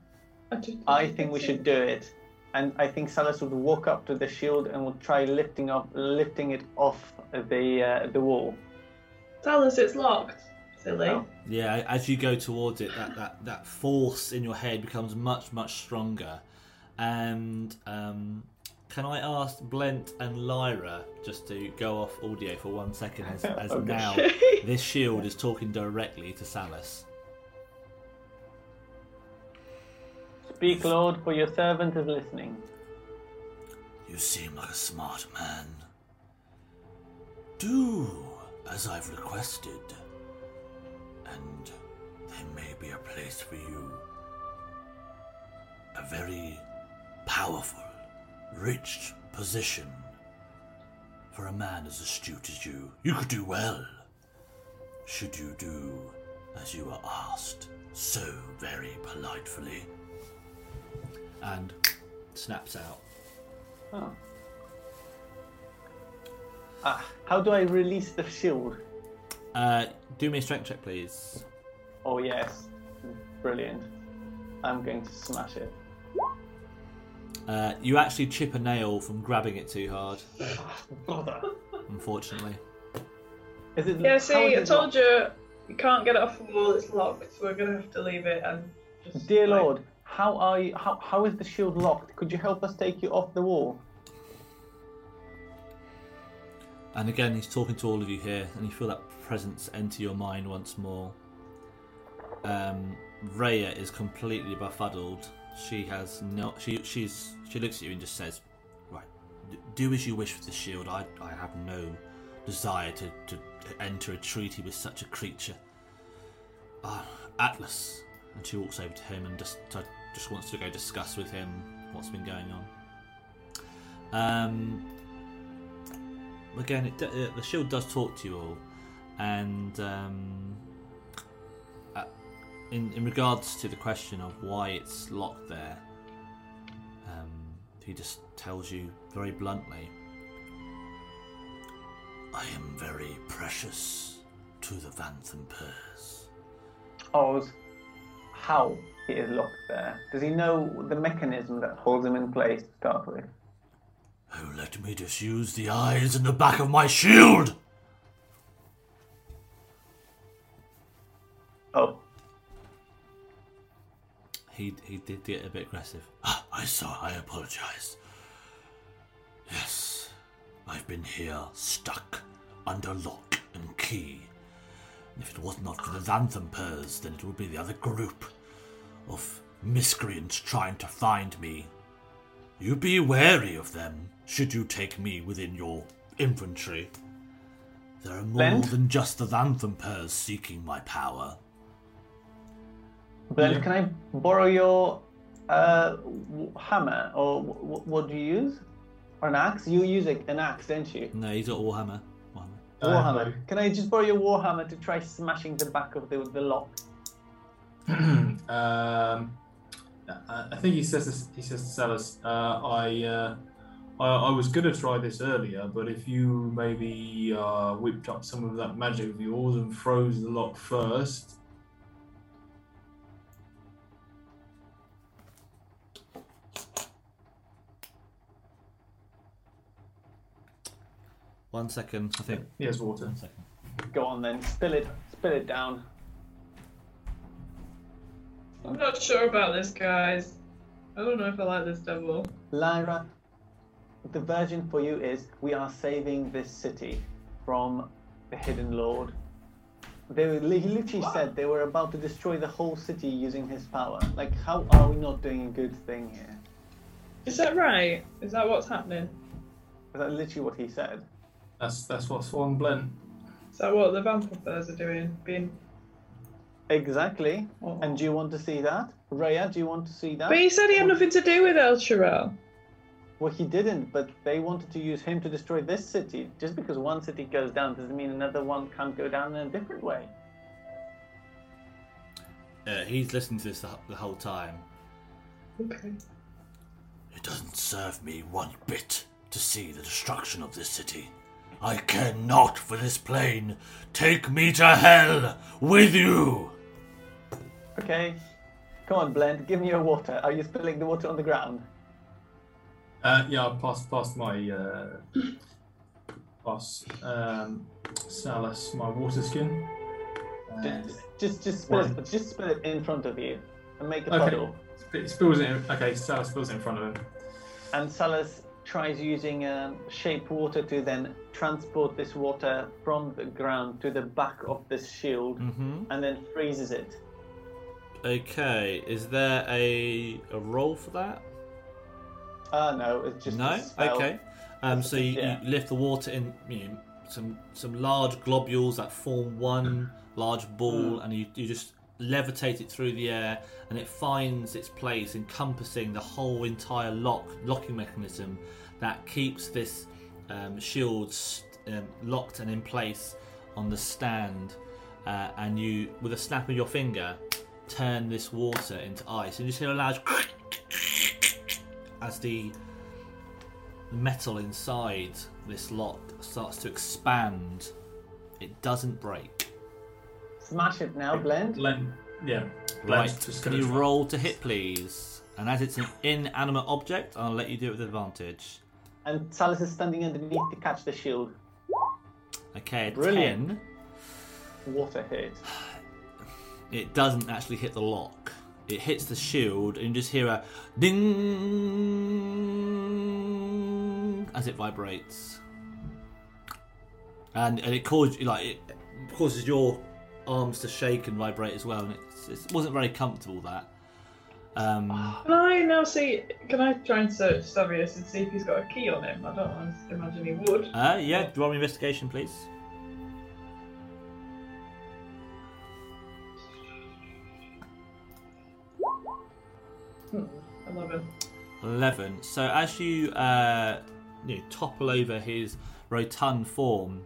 I, think we should do it. And I think Salus would walk up to the shield and would try lifting up, lifting it off the uh, the wall. Salus, it's locked. Silly. Oh. Yeah, as you go towards it, that, that, that force in your head becomes much, much stronger. And um, can I ask Blent and Lyra just to go off audio for one second as, [laughs] as oh, Okay. now [laughs] this shield is talking directly to Salus? Speak, Lord, for your servant is listening. You seem like a smart man. Do as I've requested, and there may be a place for you. A very powerful, rich position for a man as astute as you. You could do well, should you do as you are asked so very politely. And snaps out. Oh. Ah, how do I release the shield? Uh, do me a strength check, please. Oh yes, brilliant. I'm going to smash it. Uh, you actually chip a nail from grabbing it too hard, Bother. unfortunately. Is it? Yeah, see, I told locked? you We can't get it off the wall. It's locked. So we're gonna have to leave it and just. Dear like- Lord, how are you? How, how is the shield locked? Could you help us take you off the wall? And again, he's talking to all of you here, and you feel that presence enter your mind once more. Um, Rhea is completely befuddled. She has no. She she's she looks at you and just says, "Right, do as you wish with the shield. I I have no desire to to, enter a treaty with such a creature." Ah, Atlas, and she walks over to him and just just wants to go discuss with him what's been going on. Um, again, it, d- uh, the shield does talk to you all, and um, in in regards to the question of why it's locked there, um, he just tells you very bluntly. I am very precious to the Vanthampurs. Oz, how he is locked there? Does he know the mechanism that holds him in place to start with? Oh, let me just use the eyes in the back of my shield! He he did get a bit aggressive. Ah, I saw, I apologize. Yes, I've been here stuck under lock and key. And if it was not for the Vanthampurs, then it would be the other group of miscreants trying to find me. You be wary of them, should you take me within your infantry. There are more Blent? than just the Vanthampurs seeking my power. Blent, Yeah. can I borrow your uh, hammer or w- w- what do you use? Or an axe? You use a- an axe, don't you? No, he's got Warhammer. Warhammer. Uh, Warhammer. Can I just borrow your warhammer to try smashing the back of the, the lock? [clears throat] um, I I think he says this, he says to Salus, uh, I, uh, I I was gonna try this earlier, but if you maybe uh, whipped up some of that magic of yours and froze the lock first. One second, I think. He has water. One second. Go on then, spill it, spill it down. I'm not sure about this, guys. I don't know if I like this devil. Lyra, the version for you is we are saving this city from the Hidden Lord. They were, he literally said they were about to destroy the whole city using his power. Like, how are we not doing a good thing here? Is that right? Is that what's happening? Is that literally what he said? That's that's what's Swan Blent. Is that what the vampires are doing? Being. Exactly. And do you want to see that? Raya, do you want to see that? But he said he had nothing to do with El Shirel. Well, he didn't, but they wanted to use him to destroy this city. Just because one city goes down doesn't mean another one can't go down in a different way. Uh, he's listening to this the, the whole time. Okay. It doesn't serve me one bit to see the destruction of this city. I care not for this plane. Take me to hell with you. Okay. Come on, Blent, give me your water. Are you spilling the water on the ground? Uh, yeah, I passed past my uh, pass um, Salus my water skin. And Just, just, just spill it. Just spill it in front of you, and make a Okay. puddle. it spills it. In, okay, Salus spills it in front of him. And Salus tries using um, shape water to then transport this water from the ground to the back of this shield, Mm-hmm. and then freezes it. Okay, is there a a role for that? Ah, no, it's just no. a spell. Okay. Um, so you, Yeah. you lift the water in you know, some some large globules that form one large ball, and you, you just levitate it through the air, and it finds its place, encompassing the whole entire lock locking mechanism that keeps this um, shield um, locked and in place on the stand. Uh, and you, with a snap of your finger, turn this water into ice, and you hear a loud as the metal inside this lock starts to expand. It doesn't break. Smash it now, Blent. Blent. yeah. Right, just can you try- roll to hit, please? And as it's an inanimate object, I'll let you do it with advantage. And Salus is standing underneath to catch the shield. Okay, Brilliant. 10. water hit? [sighs] It doesn't actually hit the lock. It hits the shield, and you just hear a ding as it vibrates, and and it causes like it causes your arms to shake and vibrate as well. And it wasn't very comfortable that. Um, Can I now see? Can I try and search Thavius and see if he's got a key on him? I don't imagine he would. uh, yeah, roll an investigation, please. Hmm, Eleven. 11. So as you, uh, you know, topple over his rotund form,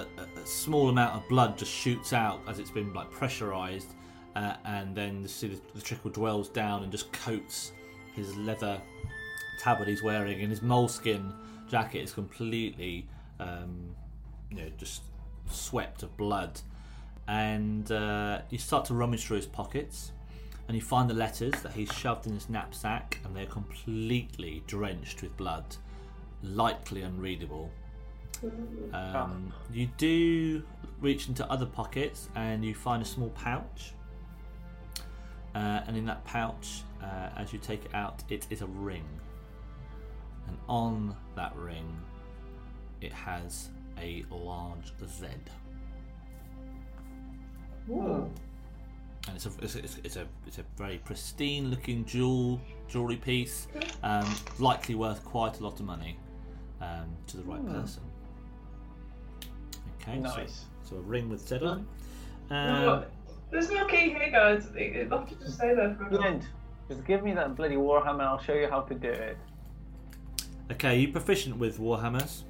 a, a, small amount of blood just shoots out as it's been like pressurized, uh, and then you see the, the trickle dwells down and just coats his leather tabard he's wearing, and his moleskin jacket is completely, um, you know, just swept of blood. And uh, you start to rummage through his pockets and you find the letters that he's shoved in his knapsack, and they're completely drenched with blood, likely unreadable. Um, you do reach into other pockets, and you find a small pouch. Uh, and in that pouch, uh, as you take it out, it is a ring. And on that ring, it has a large Z. Ooh. and it's a it's a, it's a- it's a it's a very pristine looking jewel jewelry piece, um, likely worth quite a lot of money um, to the right person. Okay, so- Nice. So, a ring with Z on. No, Um, there's no key here, guys. It'll have to just stay there for a minute. Just give me that bloody warhammer. I'll show you how to do it. okay, are you proficient with warhammers,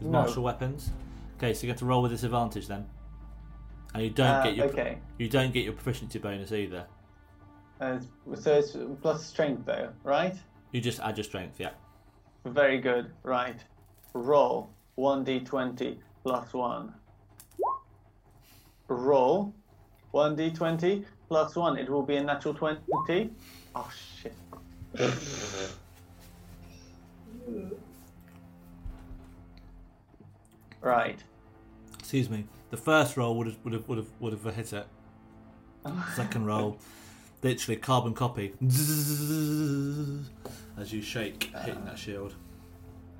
with No. martial weapons. Okay, so you get to roll with disadvantage then, and you don't Uh, get your okay. you don't get your proficiency bonus either. Uh, so it's plus strength though, right? You just add your strength. Yeah. Very good. Right. Roll 1d20 plus 1. Roll 1d20 plus 1. It will be a natural 20. Oh shit. Right. Excuse me. The first roll would have would have would have would have hit it. Second roll, literally carbon copy. As you shake, hitting that shield.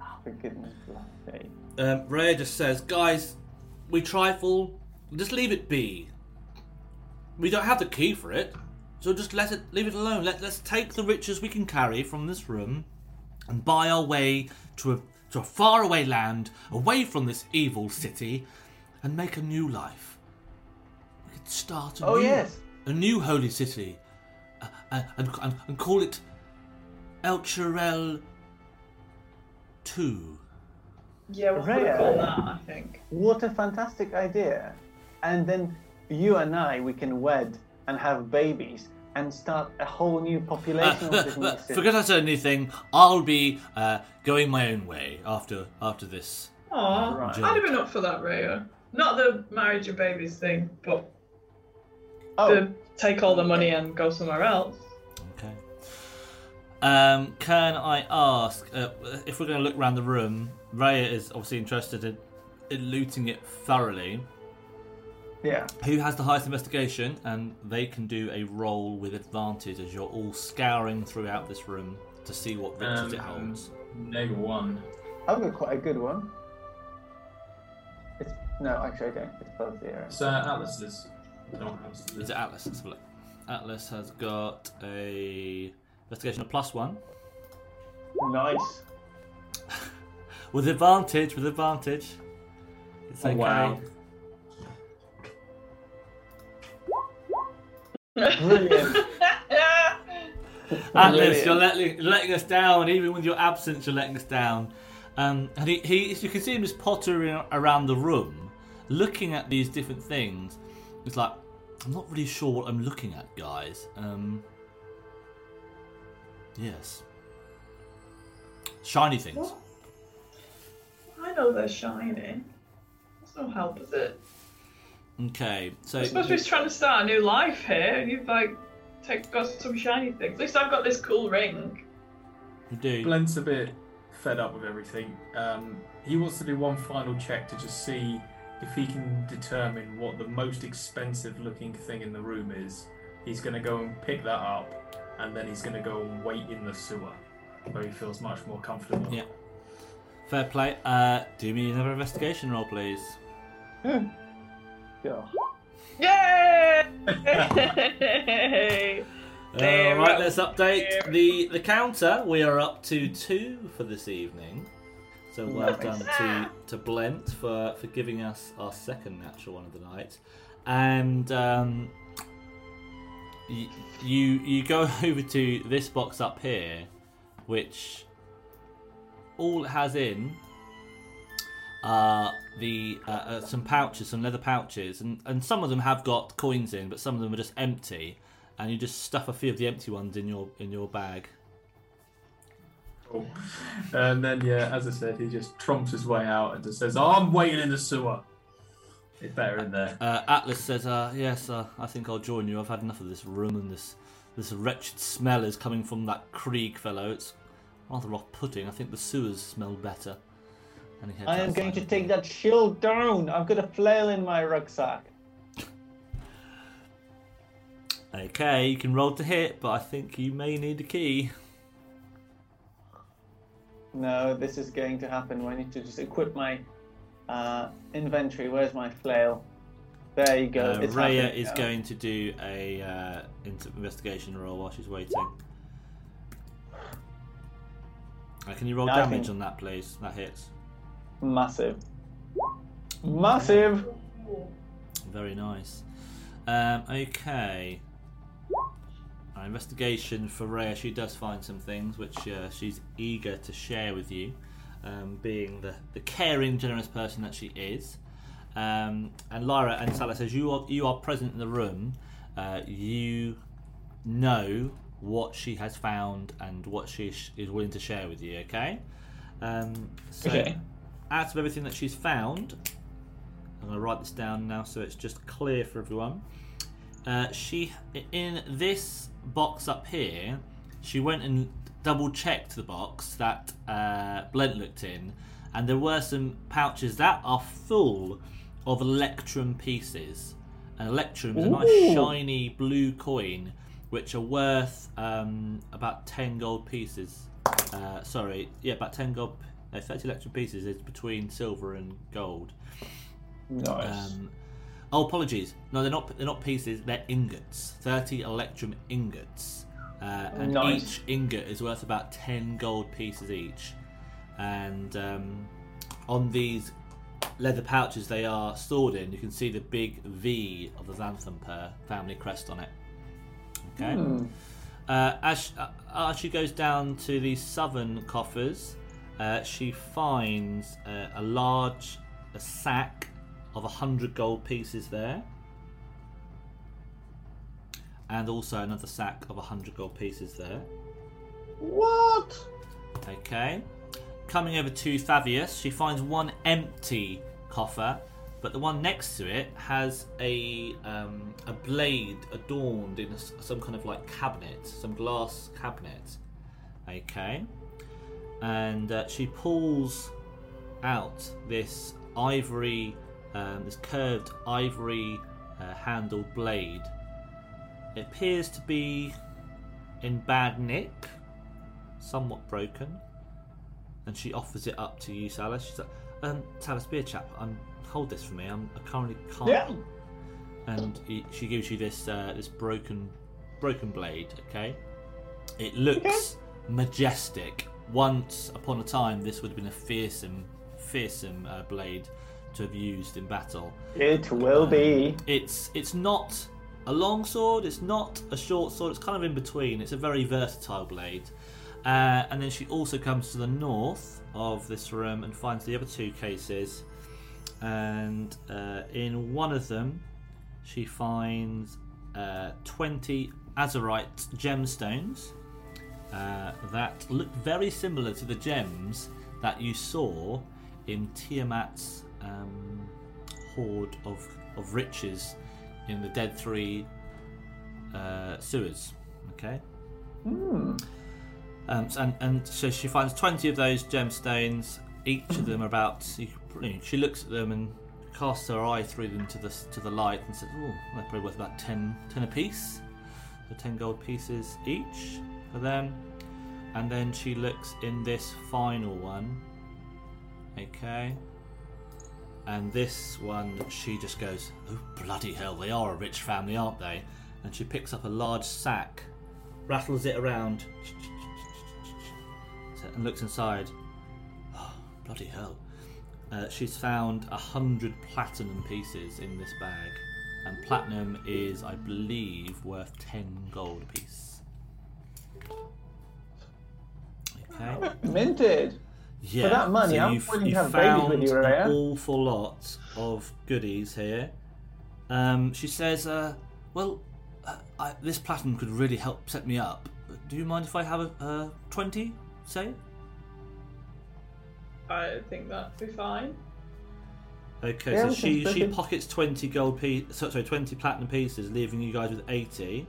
Oh, for goodness sake. Um, Rhea just says, "Guys, we trifle. Just leave it be. We don't have the key for it, so just let it leave it alone. Let let's take the riches we can carry from this room, and buy our way to a to a faraway land, away from this evil city, and make a new life. We could start a Oh new yes. a new holy city, uh, uh, and, and and call it Elturel Two." Yeah, we'll Rhea. it that, I think. What a fantastic idea. And then you and I, we can wed and have babies and start a whole new population of this new city. Forget I said anything. I'll be uh, going my own way after after this. Aw, Right. I'd have been up for that, Rhea. Not the marriage and babies thing, but Oh, the take all the money and go somewhere else. Okay. Um, can I ask uh, if we're going to look around the room? Raya is obviously interested in, in looting it thoroughly. yeah. Who has the highest investigation? And they can do a roll with advantage as you're all scouring throughout this room to see what riches it Um, holds. Negative one. I've got quite a good one. It's no, actually I don't. It's plus zero. So Atlas is. I don't have to do Is it Atlas? Let's look. Atlas has got a investigation of plus one. Nice. [laughs] With advantage, with advantage. It's Oh, okay. wow. Brilliant. [laughs] Atlas, you're letting, letting us down. Even with your absence, you're letting us down. Um, and he, he, you can see him just pottering around the room, looking at these different things. It's like, I'm not really sure what I'm looking at, guys. Um, yes. Shiny things. What? I know they're shiny. That's no help, is it? Okay, so We're supposed to be trying to start a new life here, and you've like take, got some shiny things. At least I've got this cool ring. you do. Blent's a bit fed up with everything. Um, he wants to do one final check to just see if he can determine what the most expensive looking thing in the room is, he's going to go and pick that up, and then he's going to go and wait in the sewer, where he feels much more comfortable. Yeah. Fair play. Uh, do me another investigation roll, please. Go. [laughs] Yay! All right, let's update the the counter. We are up to two for this evening. So well Nice. done to to Blent for for giving us our second natural one of the night, and um, y- you you go [laughs] over to this box up here, which all it has in are the uh, uh, some pouches, some leather pouches, and and some of them have got coins in, but some of them are just empty and you just stuff a few of the empty ones in your in your bag. Cool. And then, yeah, as I said, he just trumps his way out and just says, oh, I'm waiting in the sewer. It's better in there. Uh, Atlas says, uh, "Yes, uh, I think I'll join you. I've had enough of this room and this this wretched smell is coming from that Kreeg fellow. It's rather off-putting. I think the sewers smell better." I am going to take that shield down. I've got a flail in my rucksack. [laughs] Okay, you can roll to hit, but I think you may need a key. No, this is going to happen. I need to just equip my uh, inventory. Where's my flail? There you go. Uh, happening is going to do a uh, investigation roll while she's waiting. Uh, can you roll I damage think- on that, please? That hits. massive, massive. Very nice. Um, okay. Uh, investigation for Rhea. She does find some things which uh, she's eager to share with you, um, being the, the caring, generous person that she is. Um, and Lyra and Salus says you are you are present in the room. Uh, you know what she has found and what she sh- is willing to share with you. Okay. Um, so Okay. out of everything that she's found, I'm going to write this down now so it's just clear for everyone. Uh, she in this box up here, she went and double checked the box that uh, Blent looked in, and there were some pouches that are full of electrum pieces. An electrum is a nice shiny blue coin, which are worth um, about ten gold pieces. Uh, sorry, yeah, about ten gold. No, thirty electrum pieces is between silver and gold. Nice. Um, oh, apologies. No, they're not. They're not pieces. They're ingots. Thirty electrum ingots, uh, and Nice. each ingot is worth about ten gold pieces each. And um, on these leather pouches they are stored in, you can see the big V of the Vanthampur family crest on it. Okay. Hmm. Uh, as, uh, as she goes down to the southern coffers, uh, she finds uh, a large a sack of 100 gold pieces there. And also another sack of 100 gold pieces there. What? Okay. Coming over to Thavius, she finds one empty coffer, but the one next to it has a um, a blade adorned in some kind of like cabinet, some glass cabinet. Okay. And uh, she pulls out this ivory, um, this curved ivory uh, handled blade. It appears to be in bad nick, somewhat broken. And she offers it up to you, Salus. She's like, um, Salus, be a chap. Um, hold this for me. I'm, I currently can't. Yeah. And he, she gives you this uh, this broken broken blade. Okay. It looks majestic. Once upon a time, this would have been a fearsome, fearsome uh, blade to have used in battle. It will be. It's it's not a long sword. It's not a short sword. It's kind of in between. It's a very versatile blade. Uh, and then she also comes to the north of this room and finds the other two cases. And uh, in one of them, she finds uh, 20 azurite gemstones uh, that look very similar to the gems that you saw in Tiamat's um, hoard of, of riches in the Dead 3 uh, sewers. Okay? Hmm. Um, and, and so she finds 20 of those gemstones. Each of them about. you- She looks at them and casts her eye through them to the to the light and says, "Oh, they're probably worth about 10, 10 apiece. So ten gold pieces each for them." And then she looks in this final one. Okay. And this one, she just goes, "Oh bloody hell! They are a rich family, aren't they?" And she picks up a large sack, rattles it around, and looks inside. Oh, bloody hell! Uh, she's found a hundred platinum pieces in this bag, and platinum is, I believe, worth ten gold apiece. Okay. Minted. Yeah. that money, I'm you've, willing to have babies found with you, an awful lot of goodies here. Um, she says, uh, "Well, uh, I, this platinum could really help set me up. Do you mind if I have a, a twenty, say?" I think that'd be fine. Okay, Yeah, so that she sounds she perfect. pockets twenty gold piece, sorry, twenty platinum pieces, leaving you guys with eighty.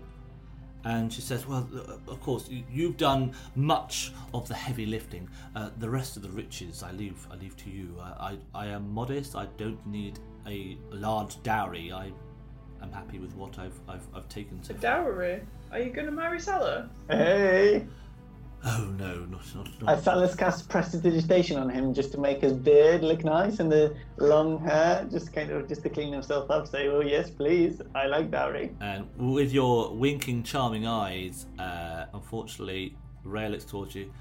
And she says, "Well, uh, of course, you- you've done much of the heavy lifting. Uh, the rest of the riches, I leave, I leave to you. I, I, I am modest. I don't need a large dowry. I am happy with what I've, I've, I've taken so A far. dowry? Are you gonna marry Salus? Hey. Oh no, not not I not. Salus cast prestidigitation on him just to make his beard look nice and the long hair, just kind of just to clean himself up. Say, oh yes, please, I like dowry. And with your winking, charming eyes, uh, unfortunately, Ray looks towards you.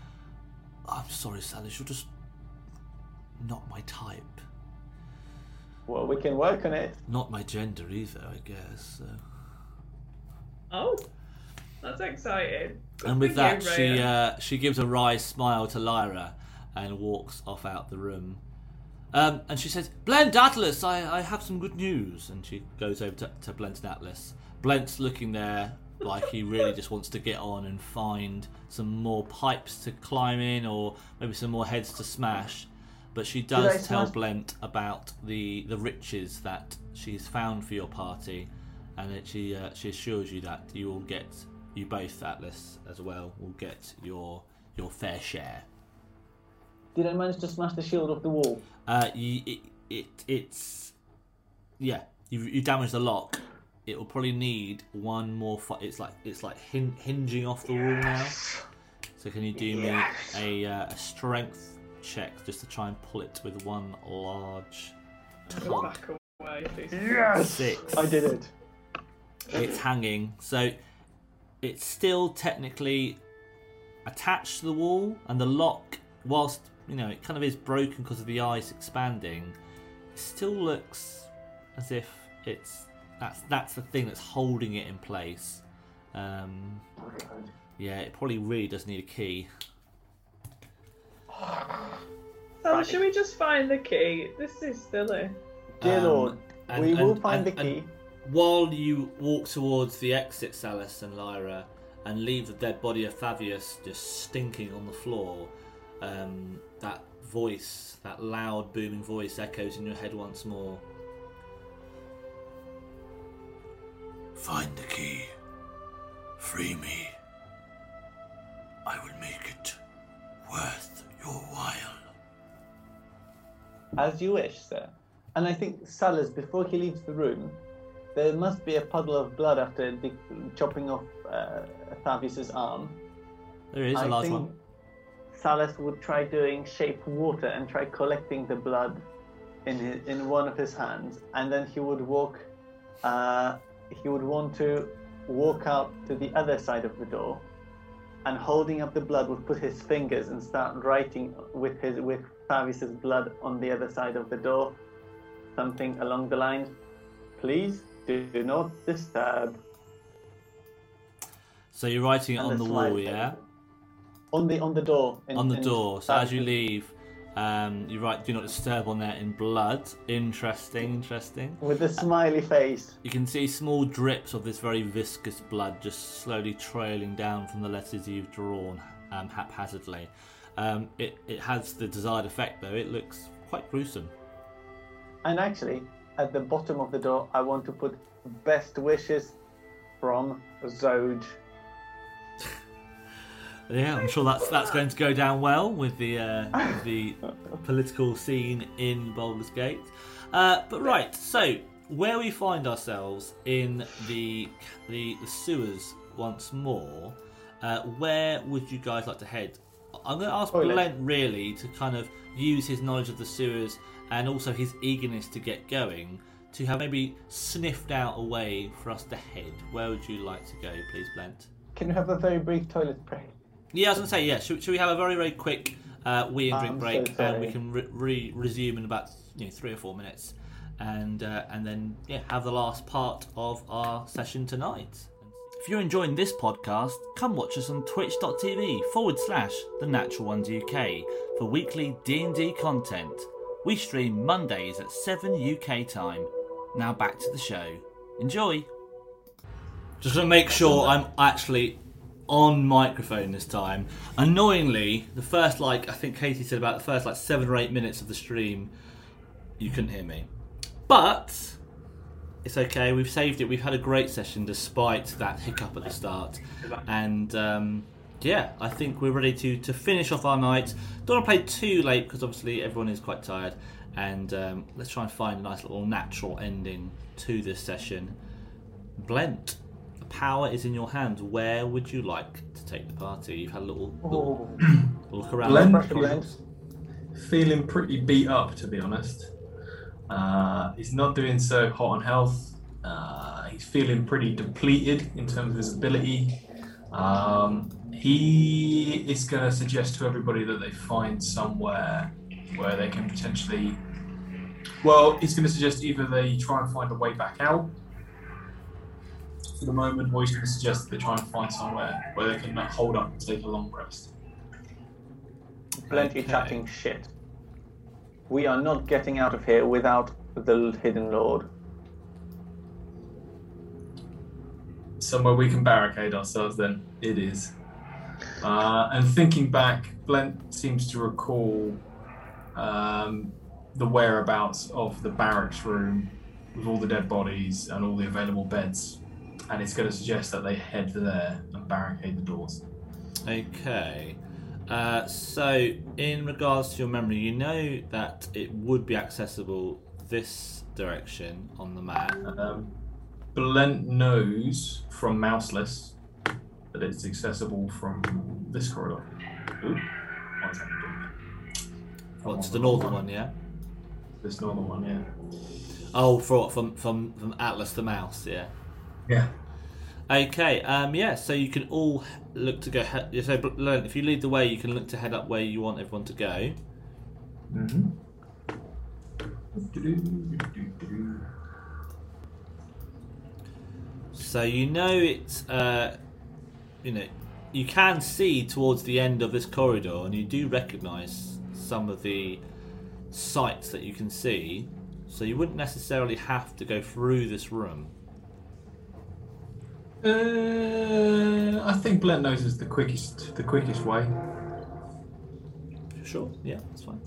I'm sorry, Salus, you're just not my type. Well, we can work on it. Not my gender either, I guess. So. Oh, that's exciting. And with that, you, she uh, she gives a wry smile to Lyra and walks off out the room. Um, and she says, Blent Atlas, I, I have some good news. And she goes over to, to Blent and Atlas. Blent's looking there like he really just wants to get on and find some more pipes to climb in or maybe some more heads to smash. But she does tell smash- Blent about the, the riches that she's found for your party. And that she, uh, she assures you that you will get, you both, Atlas, as well, will get your, your fair share. Did I manage to smash the shield off the wall? Uh, you, it, it it's yeah. You you damaged the lock. It will probably need one more. Fi- it's like it's like hin- hinging off the wall now. So can you do me a, uh, a strength check just to try and pull it with one large Go back away, please. Six. I did it. It's hanging, so it's still technically attached to the wall, and the lock, whilst you know it kind of is broken because of the ice expanding, it still looks as if it's that's that's the thing that's holding it in place. Um, yeah, it probably really does need a key. Salus, [sighs] should we just find the key? This is silly. Dear Um, Lord, and- we will find and- the and key. While you walk towards the exit, Salus and Lyra, and leave the dead body of Thavius just stinking on the floor, um, that voice, that loud, booming voice, echoes in your head once more. Find the key. Free me. I will make it worth your while. As you wish, sir. And I think Salas, before he leaves the room, there must be a puddle of blood after the chopping off uh, Thavius's arm. There is a I large think one. Salus would try doing shape water and try collecting the blood in his, in one of his hands, and then he would walk. Uh, he would want to walk out to the other side of the door, and holding up the blood would put his fingers and start writing with his with Thavius's blood on the other side of the door, something along the lines, "Please do not disturb." So you're writing it and on the wall, face. yeah? On the on the door. in- On the in door. So as you leave, um, you write "Do not disturb" on there in blood. Interesting, interesting. with a smiley face. You can see small drips of this very viscous blood just slowly trailing down from the letters you've drawn um, haphazardly. Um, it, it has the desired effect though, it looks quite gruesome. And actually, at the bottom of the door, I want to put best wishes from Zoj. [laughs] Yeah, I'm sure that's that's going to go down well with the uh, with the [laughs] political scene in Baldur's Gate. Uh, but right, so where we find ourselves in the the, the sewers once more, uh, where would you guys like to head? I'm going to ask Toilet. Blent really to kind of use his knowledge of the sewers and also his eagerness to get going to have maybe sniffed out a way for us to head. Where would you like to go, please, Blent? Can you have a very brief toilet break? Yeah, I was going to say, yeah, should, should we have a very, very quick uh, wee and drink I'm so break and we can re- re- resume in about you know, three or four minutes and uh, and then yeah have the last part of our session tonight. If you're enjoying this podcast, come watch us on twitch.tv forward slash the Natural Ones UK for weekly D&D content. We stream Mondays at 7 UK time. Now back to the show. Enjoy! Just to make sure I'm actually on microphone this time. Annoyingly, the first like I think Katie said about the first like seven or eight minutes of the stream, you couldn't hear me. But it's okay. We've saved it. We've had a great session despite that hiccup at the start, and um, yeah, I think we're ready to to finish off our night. Don't want to play too late because obviously everyone is quite tired, and um, let's try and find a nice little natural ending to this session. Blent, the power is in your hands. Where would you like to take the party? You've had a little, little Oh, [clears throat] look around. Blent? pressure blent. Feeling pretty beat up, to be honest. Uh, he's not doing so hot on health. Uh, he's feeling pretty depleted in terms of his ability. Um, he is going to suggest to everybody that they find somewhere where they can potentially. Well, he's going to suggest either they try and find a way back out for the moment, or he's going to suggest that they try and find somewhere where they can uh, hold up and take a long rest. Plenty Okay. chatting shit. We are not getting out of here without the Hidden Lord. somewhere we can barricade ourselves then it is uh, and thinking back blent seems to recall um, the whereabouts of the barracks room with all the dead bodies and all the available beds and it's going to suggest that they head there and barricade the doors Okay. Uh, so, in regards to your memory, you know that it would be accessible this direction on the map. um, blent knows from mouseless that it's accessible from this corridor Ooh, what's that doing? The northern one? Yeah. this northern one yeah Oh, for, from from from Atlas the mouse. Yeah. yeah Okay. Um. Yeah. So you can all look to go. He- so, Learn, if you lead the way, you can look to head up where you want everyone to go. Mm-hmm. So you know it's uh, you know, you can see towards the end of this corridor, and you do recognise some of the sights that you can see. So you wouldn't necessarily have to go through this room. Uh, I think Blent knows is the quickest, the quickest way. Sure. Yeah, that's fine.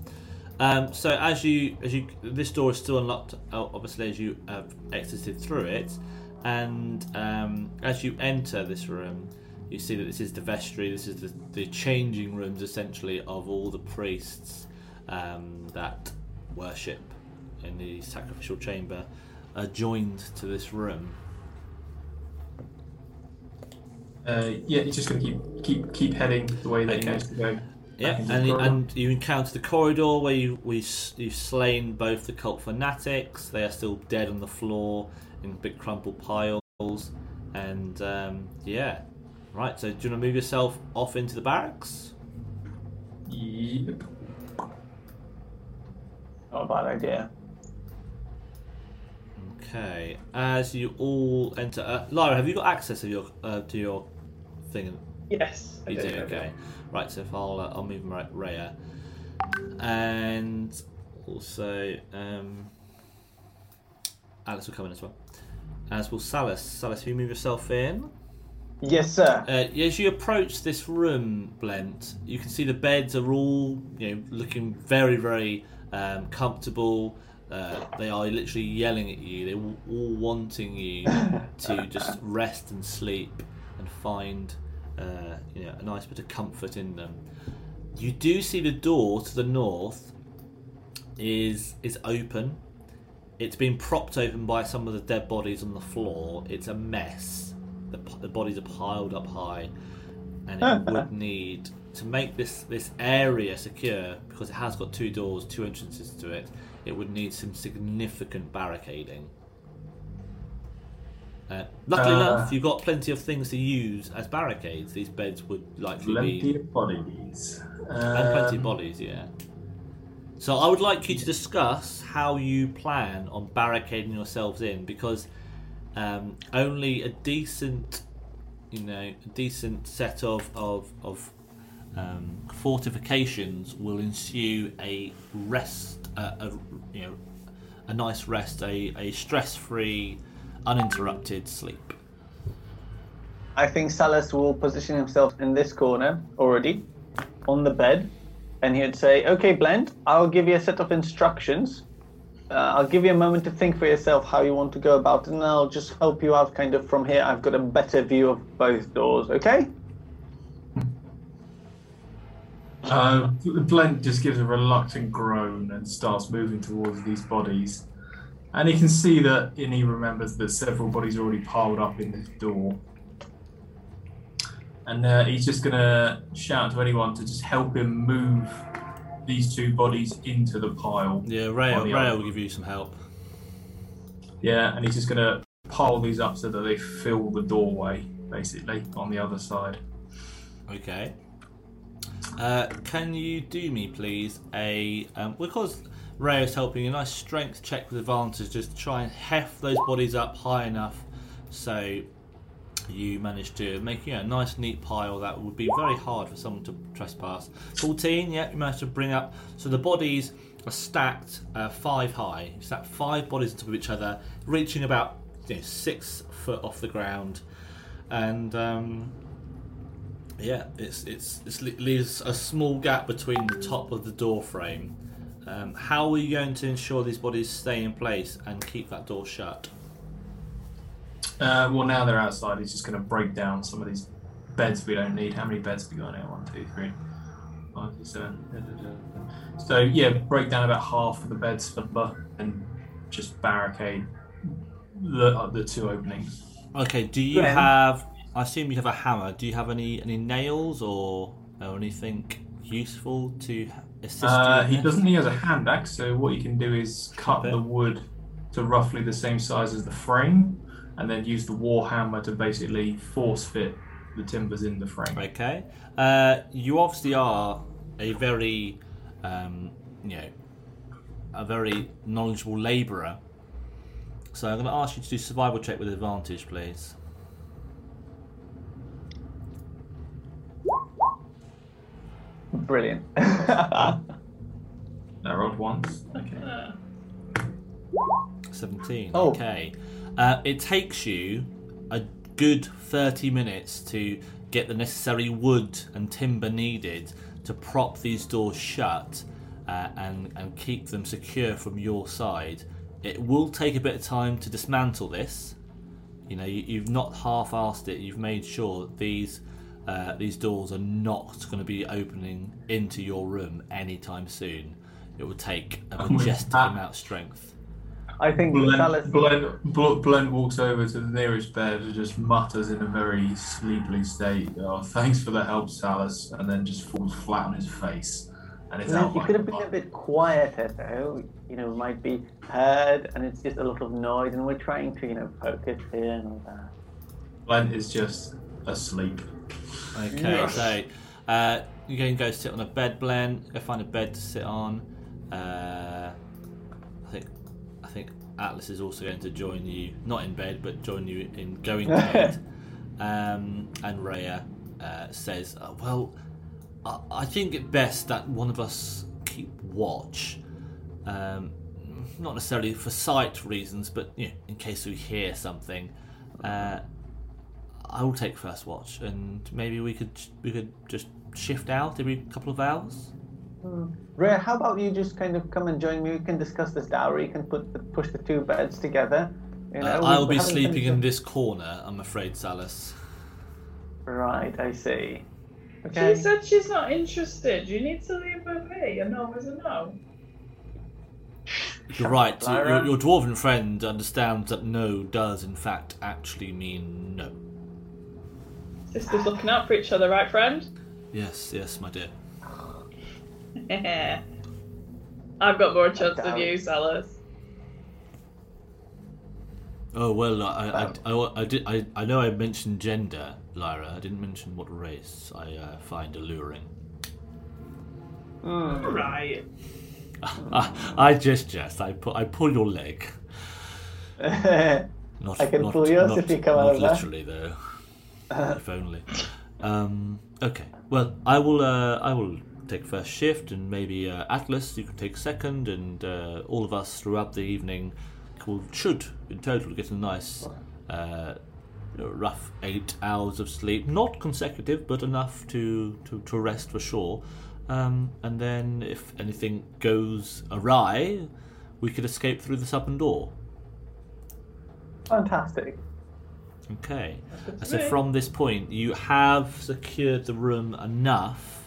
Um, so as you as you this door is still unlocked, obviously as you have exited through it, and um, as you enter this room, you see that this is the vestry. This is the, the changing rooms essentially of all the priests um, that worship in the sacrificial chamber, are joined to this room. Uh, yeah, he's just going to keep keep keep heading the way that Okay. he knows to go. Yeah, and, and you encounter the corridor where you we you've slain both the cult fanatics. They are still dead on the floor in big crumpled piles, and um, yeah, right. So do you want to move yourself off into the barracks? Yep. Not a bad idea. Okay. As you all enter, uh, Lyra, have you got access to your uh, to your thing? Yes. I You do, do. okay. Right, so if I'll, uh, I'll move Ra- Rhea. And also, um, Alex will come in as well. As will Salus. Salus, if you move yourself in. Yes, sir. Uh, as you approach this room, Blent, you can see the beds are all, you know, looking very, very um, comfortable. Uh, they are literally yelling at you. They're all wanting you [laughs] to just rest and sleep and find, uh, you know, a nice bit of comfort in them. You do see the door to the north is is open, it's been propped open by some of the dead bodies on the floor. It's a mess. The, the bodies are piled up high, and it would need to make this this area secure because it has got two doors, two entrances to it. It would need some significant barricading. Uh, luckily Uh, enough, you've got plenty of things to use as barricades. These beds would likely be Plenty of bodies. and plenty of Um, bodies, yeah. So I would like you to discuss how you plan on barricading yourselves in, because um, only a decent, you know, a decent set of of of um, fortifications will ensue a rest, uh, a you know, a nice rest, a, a stress-free, uninterrupted sleep. I think Salus will position himself in this corner already, on the bed, and he'd say, "Okay, Blent, I'll give you a set of instructions. Uh, I'll give you a moment to think for yourself how you want to go about it, and I'll just help you out kind of from here. I've got a better view of both doors. Okay? Uh, Blent just gives a reluctant groan and starts moving towards these bodies. And he can see that, and he remembers that several bodies are already piled up in this door. And uh, he's just going to shout to anyone to just help him move these two bodies into the pile. Yeah, Ray, Ray will give you some help. Yeah, and he's just going to pile these up so that they fill the doorway, basically, on the other side. Okay. Uh, can you do me, please, a um, because Ray is helping you, a nice strength check with advantage, just to try and heft those bodies up high enough so you manage to make you know, a nice, neat pile that would be very hard for someone to trespass. 14, yeah, you managed to bring up. So the bodies are stacked uh, five high. You stack five bodies on top of each other, reaching about you know, six foot off the ground. And um, yeah, it's it's it leaves a small gap between the top of the door frame. Um, how are you going to ensure these bodies stay in place and keep that door shut? Uh, well, now they're outside. He's just going to break down some of these beds we don't need. How many beds have we got now? One, two, three, five, six, seven. da, da, da, da. So yeah, break down about half of the beds for the and just barricade the uh, the two openings. Okay, do you Glenn? have? I assume you have a hammer. Do you have any any nails or or anything useful to assist Uh, you? he this? doesn't. He has a hand axe. So what you can do is cut the wood to roughly the same size as the frame, and then use the war hammer to basically force fit the timbers in the frame. Okay. Uh, you obviously are a very, um, you know, a very knowledgeable labourer. So I'm going to ask you to do survival check with advantage, please. Brilliant. [laughs] I rolled once. Okay. Uh, 17. Oh. Okay. Uh, it takes you a good 30 minutes to get the necessary wood and timber needed to prop these doors shut uh, and, and keep them secure from your side. It will take a bit of time to dismantle this. You know, you, you've not half-assed it. You've made sure that these uh, these doors are not going to be opening into your room anytime soon. It will take a majestic amount of strength. I think Blent, Salus. Blent, Bl- Blent walks over to the nearest bed and just mutters in a very sleepy state, "Oh, thanks for the help, Salus," and then just falls flat on his face. And it's out You could have been a bit quieter, though. You know, might be heard, and it's just a lot of noise, and we're trying to, you know, focus here and all that. Blent is just asleep. Okay, Yes. so uh, you can go sit on a bed, blent. Go find a bed to sit on. Uh, Atlas is also going to join you, not in bed, but join you in going [laughs] to bed. um, and Rhea uh, says, uh, "Well, I, I think it best that one of us keep watch." Um, not necessarily for sight reasons, but you know, in case we hear something. Uh, I will take first watch, and maybe we could we could just shift out every couple of hours. Rhea, how about you just kind of come and join me? We can discuss this dowry. You can put the, push the two beds together. You know, Uh, we- I'll be sleeping in this corner, I'm afraid, Salus. Right, I see. Okay. She said she's not interested. You need to leave her be. A no is a no. You're right. Your, Lyra. your dwarven friend understands that no does in fact actually mean no. Sisters looking out for each other, right, friend? Yes, yes, my dear. [laughs] I've got more chance than you, Salus. Oh well, I I, I, I, did I, I know I mentioned gender, Lyra. I didn't mention what race I uh, find alluring. Right. [laughs] I, I just jest. I pu- I pull your leg. [laughs] Not, I can not, pull yours not, if you come not out of that. literally though. if only. Um, okay. Well, I will. Uh, I will take first shift, and maybe uh, Atlas, you can take second, and uh, all of us throughout the evening will should in total get a nice. Uh, rough eight hours of sleep, not consecutive, but enough to, to, to rest for sure. Um, and then, if anything goes awry, we could escape through the southern door. Fantastic. Okay. So from this point, you have secured the room enough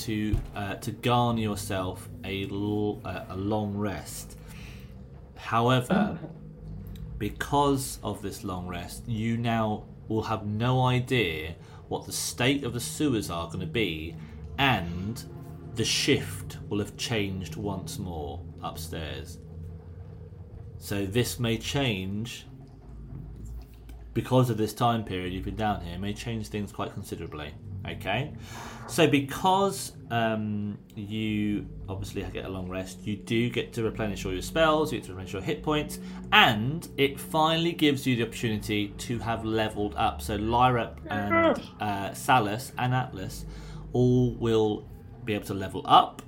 to uh, to garner yourself a l- uh, a long rest. However, [laughs] because of this long rest, you now will have no idea what the state of the sewers are going to be, and the shift will have changed once more upstairs. So this may change because of this time period you've been down here may change things quite considerably. Okay, so because um, you obviously get a long rest, you do get to replenish all your spells, you get to replenish your hit points, and it finally gives you the opportunity to have leveled up. So Lyra and uh, Salus and Atlas all will be able to level up.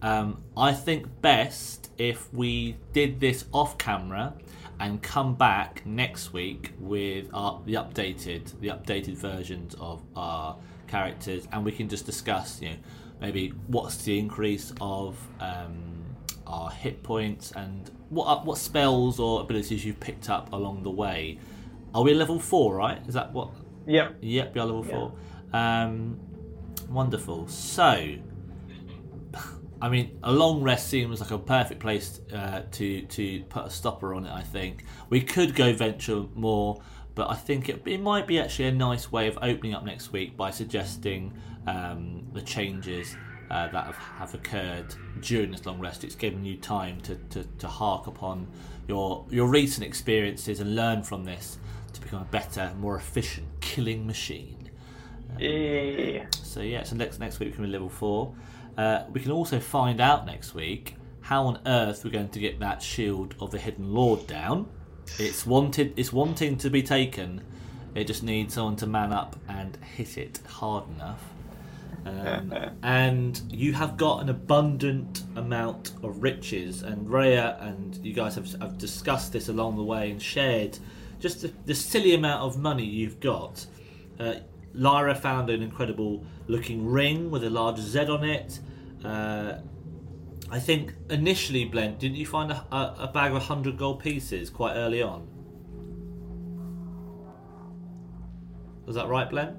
Um, I think best if we did this off camera and come back next week with our, the updated the updated versions of our characters, and we can just discuss, you know, maybe what's the increase of um, our hit points and what what spells or abilities you've picked up along the way. Are we level four? Right? Is that what? Yep. Yep, you're level four. Um, wonderful. So, I mean, a long rest seems like a perfect place uh, to to put a stopper on it. I think we could go venture more, but I think it, it might be actually a nice way of opening up next week by suggesting um, the changes uh, that have, have occurred during this long rest. It's given you time to, to, to hark upon your your recent experiences and learn from this to become a better, more efficient killing machine. Yeah. So yeah, so next next week we can be level four. Uh, we can also find out next week how on earth we're going to get that shield of the hidden lord down. It's wanted. It's wanting to be taken. It just needs someone to man up and hit it hard enough. Um, [laughs] and you have got an abundant amount of riches, and Rhea and you guys have, have discussed this along the way and shared just the, the silly amount of money you've got. Uh, Lyra found an incredible looking ring with a large Z on it. Uh, I think initially, Blent, didn't you find a, a, a bag of 100 gold pieces quite early on? Was that right, Blent?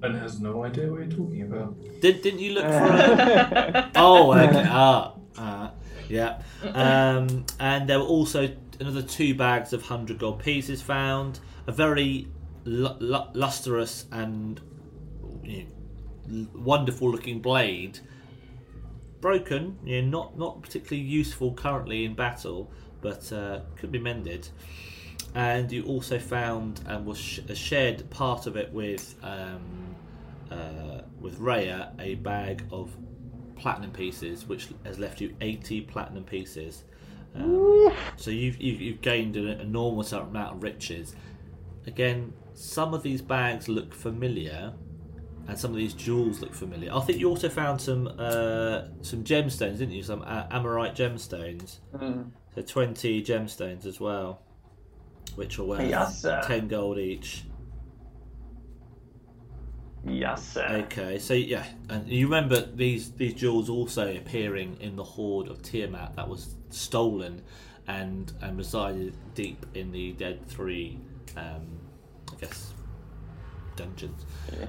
Ben has no idea what you're talking about. Did, didn't you look [laughs] for a... Oh, okay. Ah, ah, yeah. Um, and there were also another two bags of 100 gold pieces found. A very lu- lu- lustrous and you know, wonderful looking blade. Broken, you know, not, not particularly useful currently in battle, but uh, could be mended. And you also found and was sh- shared part of it with um, uh, with Rhea a bag of platinum pieces, which has left you 80 platinum pieces. Um, so you've, you've, you've gained an enormous amount of riches. Again, some of these bags look familiar, and some of these jewels look familiar. I think you also found some uh, some gemstones, didn't you? Some uh, azurite gemstones. Mm. So 20 gemstones as well, which are worth Yes. 10 gold each. Yes, sir. Okay, so yeah, and you remember these these jewels also appearing in the hoard of Tiamat that was stolen and and resided deep in the Dead Three, um, I guess, dungeons.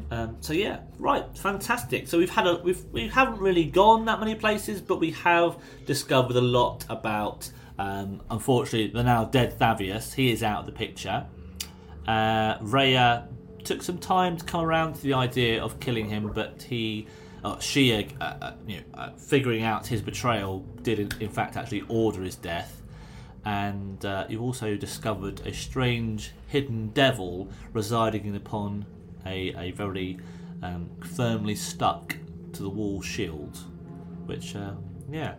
Um, so yeah, right, fantastic. So we've had a we've we haven't really gone that many places, but we have discovered a lot about. Um, unfortunately, the now dead Thavius. He is out of the picture. Uh, Rhea took some time to come around to the idea of killing him, but he, uh, she, uh, uh, you know, uh, figuring out his betrayal, did in, in fact actually order his death. And uh, you've also discovered a strange hidden devil residing upon a, a very um, firmly stuck to the wall shield. Which, uh, yeah.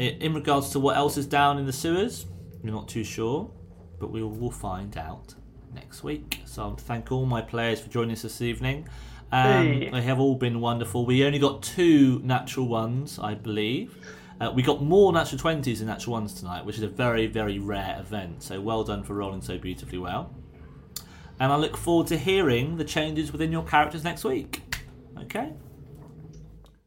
I- In regards to what else is down in the sewers, we're not too sure, but we will find out next week. So I want to thank all my players for joining us this evening. Um, Hey. They have all been wonderful. We only got two natural ones, I believe. Uh, we got more natural 20s than natural ones tonight, which is a very, very rare event. So well done for rolling so beautifully well. And I look forward to hearing the changes within your characters next week. Okay?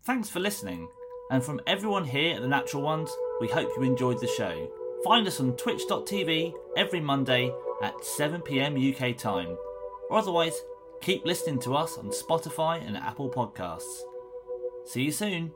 Thanks for listening. And from everyone here at The Natural Ones, we hope you enjoyed the show. Find us on twitch.tv every Monday at 7pm UK time. Or otherwise, keep listening to us on Spotify and Apple Podcasts. See you soon.